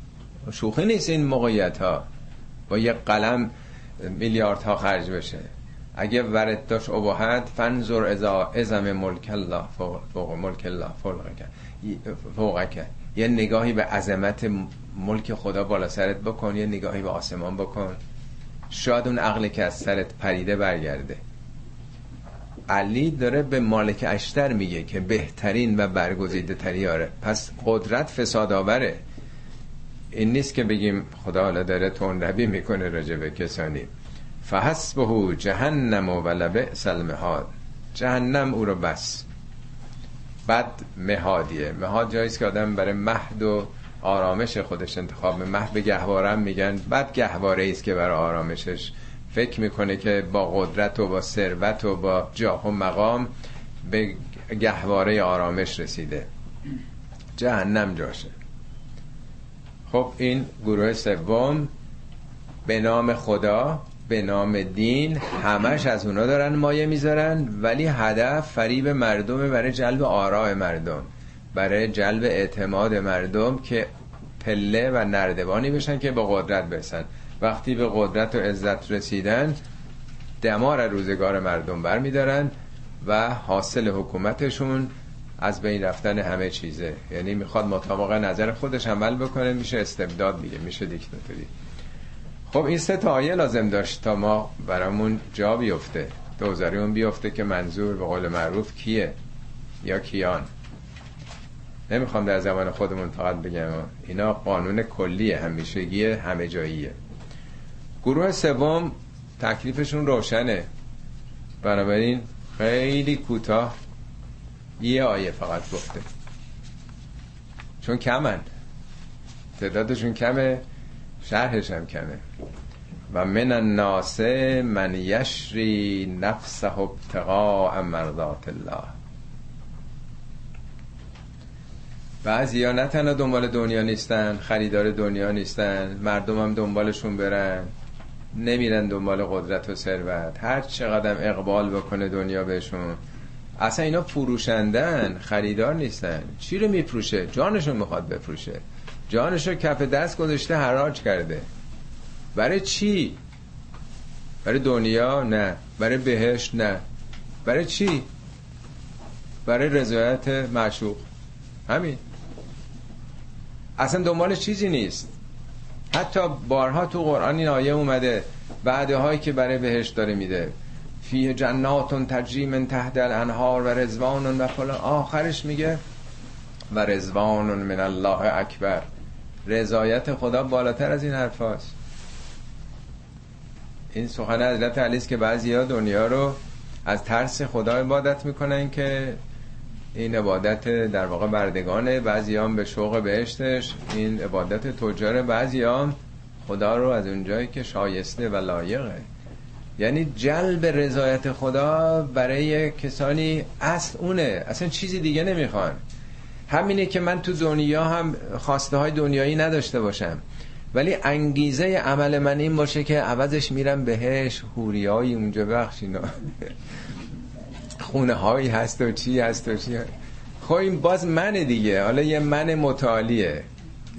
شوخی نیست این موقعیت ها با یه قلم میلیاردها خرج بشه. اگه ورد داشت اباهت فنظر ازا ازم ملک الله فوق ملک الله فوقک. یه نگاهی به عظمت ملک خدا بالا سرت بکن یه نگاهی به آسمان بکن. شاید اون عقلی که از سرت پریده برگرده. علی داره به مالک اشتر میگه که بهترین و برگزیده تریاره پس قدرت فساد آوره. این نیست که بگیم خدا حالا داره تون ربی می‌کنه راجع به کسانی. فحسبه جهنم و لبئس المهاد. جهنم او رو بس. بعد مهادیه. مهاد جاییست که آدم برای مهد و آرامش خودش انتخاب به گهوارم میگن. بعد گهواره است که برای آرامشش فکر می‌کنه که با قدرت و با ثروت و با جاه و مقام به گهواره آرامش رسیده. جهنم جاشه. خب این گروه سوم به نام خدا به نام دین همش از اونا دارن مایه می‌ذارن ولی هدف فریب مردم برای جلب آراء مردم. برای جلب اعتماد مردم که پله و نردبانی بشن که به قدرت برسن. وقتی به قدرت و عزت رسیدن دمار روزگار مردم بر میدارن و حاصل حکومتشون از بین رفتن همه چیزه. یعنی می‌خواد مطابق نظر خودش عمل بکنه میشه استبداد دیگه میشه دیکتاتوری. خب این سه تا آیه لازم داشت تا ما برامون جا بیفته دوزاریمون بیفته که منظور به قول معروف کیه یا کیان. نمی‌خوام در زمان خودمون فقط بگم اینا قانون کلی همیشگی همه جاییه. گروه سوم تکلیفشون روشنه. بنابراین خیلی کوتاه یه آیه فقط گفته. چون کمن. تعدادشون کمه شرحش هم کمه. و من الناس من یشری نفسه ابتغاء مرضات الله. بعضی ها نه تنها دنبال دنیا نیستن خریدار دنیا نیستن مردم هم دنبالشون برن. نمیرن دنبال قدرت و ثروت. هر چقدر اقبال بکنه دنیا بهشون. اصلا اینا فروشندن خریدار نیستن. چی رو میفروشه؟ جانشون می‌خواد بفروشه. جانش رو کف دست گذاشته حراج کرده. برای چی؟ برای دنیا نه. برای بهش نه. برای چی؟ برای رضایت معشوق. همین. اصلا دنبال چیزی نیست. حتی بارها تو قرآن این آیه اومده بعده هایی که برای بهش داره میده. فیه جناتون تجری من تحت الانهار و رزوان و فلان. آخرش میگه و رزوان من الله اکبر. رضایت خدا بالاتر از این حرف هاست. این سخن حضرت علی که بعضی ها دنیا رو از ترس خدا عبادت می‌کنن که این عبادت در واقع بردگانه بعضی هم به شوق بهشتش. این عبادت تجار بعضی هم خدا رو از اونجایی که شایسته و لایقه. یعنی جلب رضایت خدا برای کسانی اصل اونه. اصلا چیزی دیگه نمی‌خوان. همینه که من تو دنیا هم خواسته های دنیایی نداشته باشم. ولی انگیزه عمل من این باشه که عوضش میرم بهش. هوریایی اونجا بخش اینا. خونه هایی هست و چی هست و چی خب این باز من دیگه. حالا یه من متعالیه.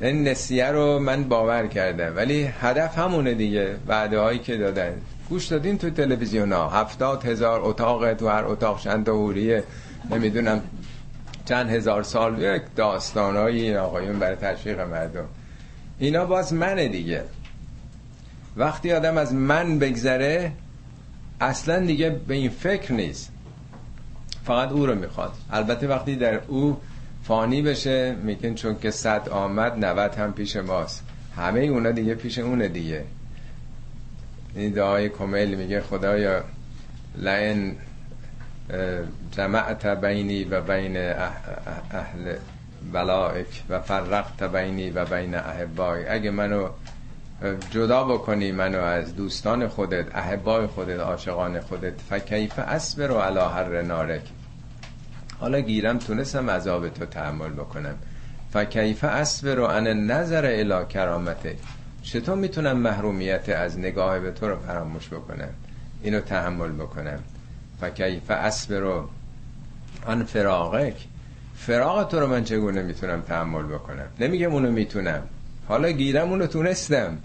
این نسیه رو من باور کردم. ولی هدف همونه دیگه. وعده هایی که دادن. گوش دادین تو تلویزیون ها. هفتاد هزار اتاق تو هر اتاق چند هوریه نمی‌دونم چند هزار سال. یک داستانایی آقایون برای تشویق مردم. اینا باز منه دیگه. وقتی آدم از من بگذره اصلا دیگه به این فکر نیست. فقط او رو می‌خواد. البته وقتی در او فانی بشه میگن چون که صد آمد نوت هم پیش ماست. همه اونا دیگه پیش اونه دیگه. این دعای کمیل میگه خدایا لین جمعت بینی و بین اهل بلائک و فرقت بینی و بین احبای. اگه منو جدا بکنی منو از دوستان خودت احبای خودت عاشقان خودت فکیف اسبر و علی هر نارک. حالا گیرم تونستم عذاب تو تحمل بکنم. فکیف اسبر و ان نظر الی کرامته. چطور می‌تونم محرومیت از نگاه به تو رو فراموش بکنم؟ اینو تحمل بکنم. فکیف اسبر و ان فراغک. فراغ تو رو من چگونه می‌تونم تحمل بکنم؟ نمیگم اونو می‌تونم. حالا گیرم اونو تونستم.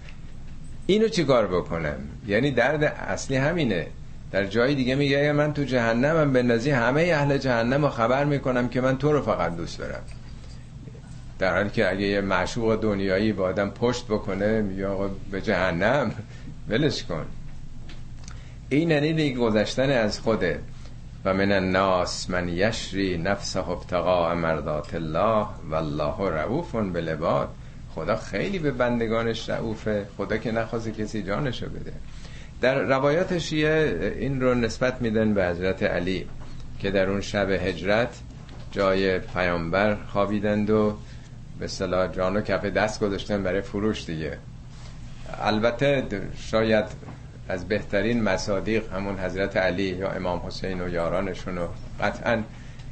اینو چیکار بکنم؟ یعنی درد اصلی همینه. در جای دیگه میگه من تو جهنمم بندازی همه اهل جهنم رو خبر می‌کنم که من تو رو فقط دوست دارم. در حالی که اگه یه معشوق دنیایی با آدم پشت بکنه میگه آقا به جهنم؟ ولش کن. این یعنی گذشتن از خوده و من الناس من یشری نفسه ابتقاء مرضات الله والله رعوف بالعباد. خدا خیلی به بندگانش رعوفه خدا که نخواسته کسی جانشو بده. در روایات شیعه این رو نسبت میدن به حضرت علی که در اون شب هجرت جای پیامبر خوابیدند و به صلاح جان و کف دست گذاشتن برای فروش دیگه. البته شاید از بهترین مصادیق همون حضرت علی یا امام حسین و یارانشون و قطعا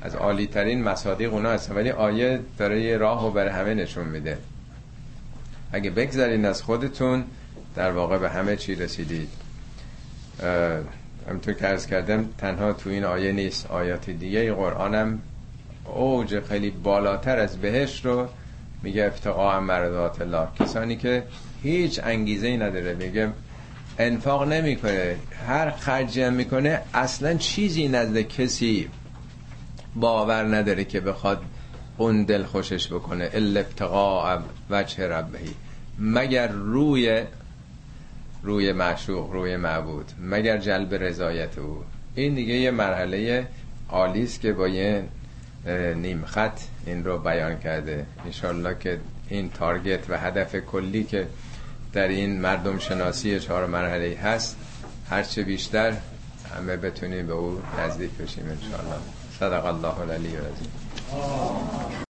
از عالی ترین مصادیق اونا هست ولی آیه داره یه راه و برای همه نشون میده. اگه بگذارین از خودتون در واقع به همه چی رسیدید. همطور که ارز کردم تنها تو این آیه نیست. آیات دیگه قرآنم اوج خیلی بالاتر از بهش رو میگه افتقاء مرضات الله. کسانی که هیچ انگیزه ای نداره. میگه انفاق نمی‌کنه. هر خرجی هم می‌کنه اصلا چیزی نزد کسی باور نداره که بخواد اون دل خوشش بکنه. الا ابتقاء وجه ربهی. مگر روی روی معشوق روی معبود مگر جلب رضایت او. این دیگه یه مرحله عالی است که با یه نیم خط این رو بیان کرده. انشالله که این تارگت و هدف کلی که در این مردم شناسی چهار مرحله هست هرچه بیشتر همه بتونیم به او نزدیک بشیم انشالله صدق الله العلی و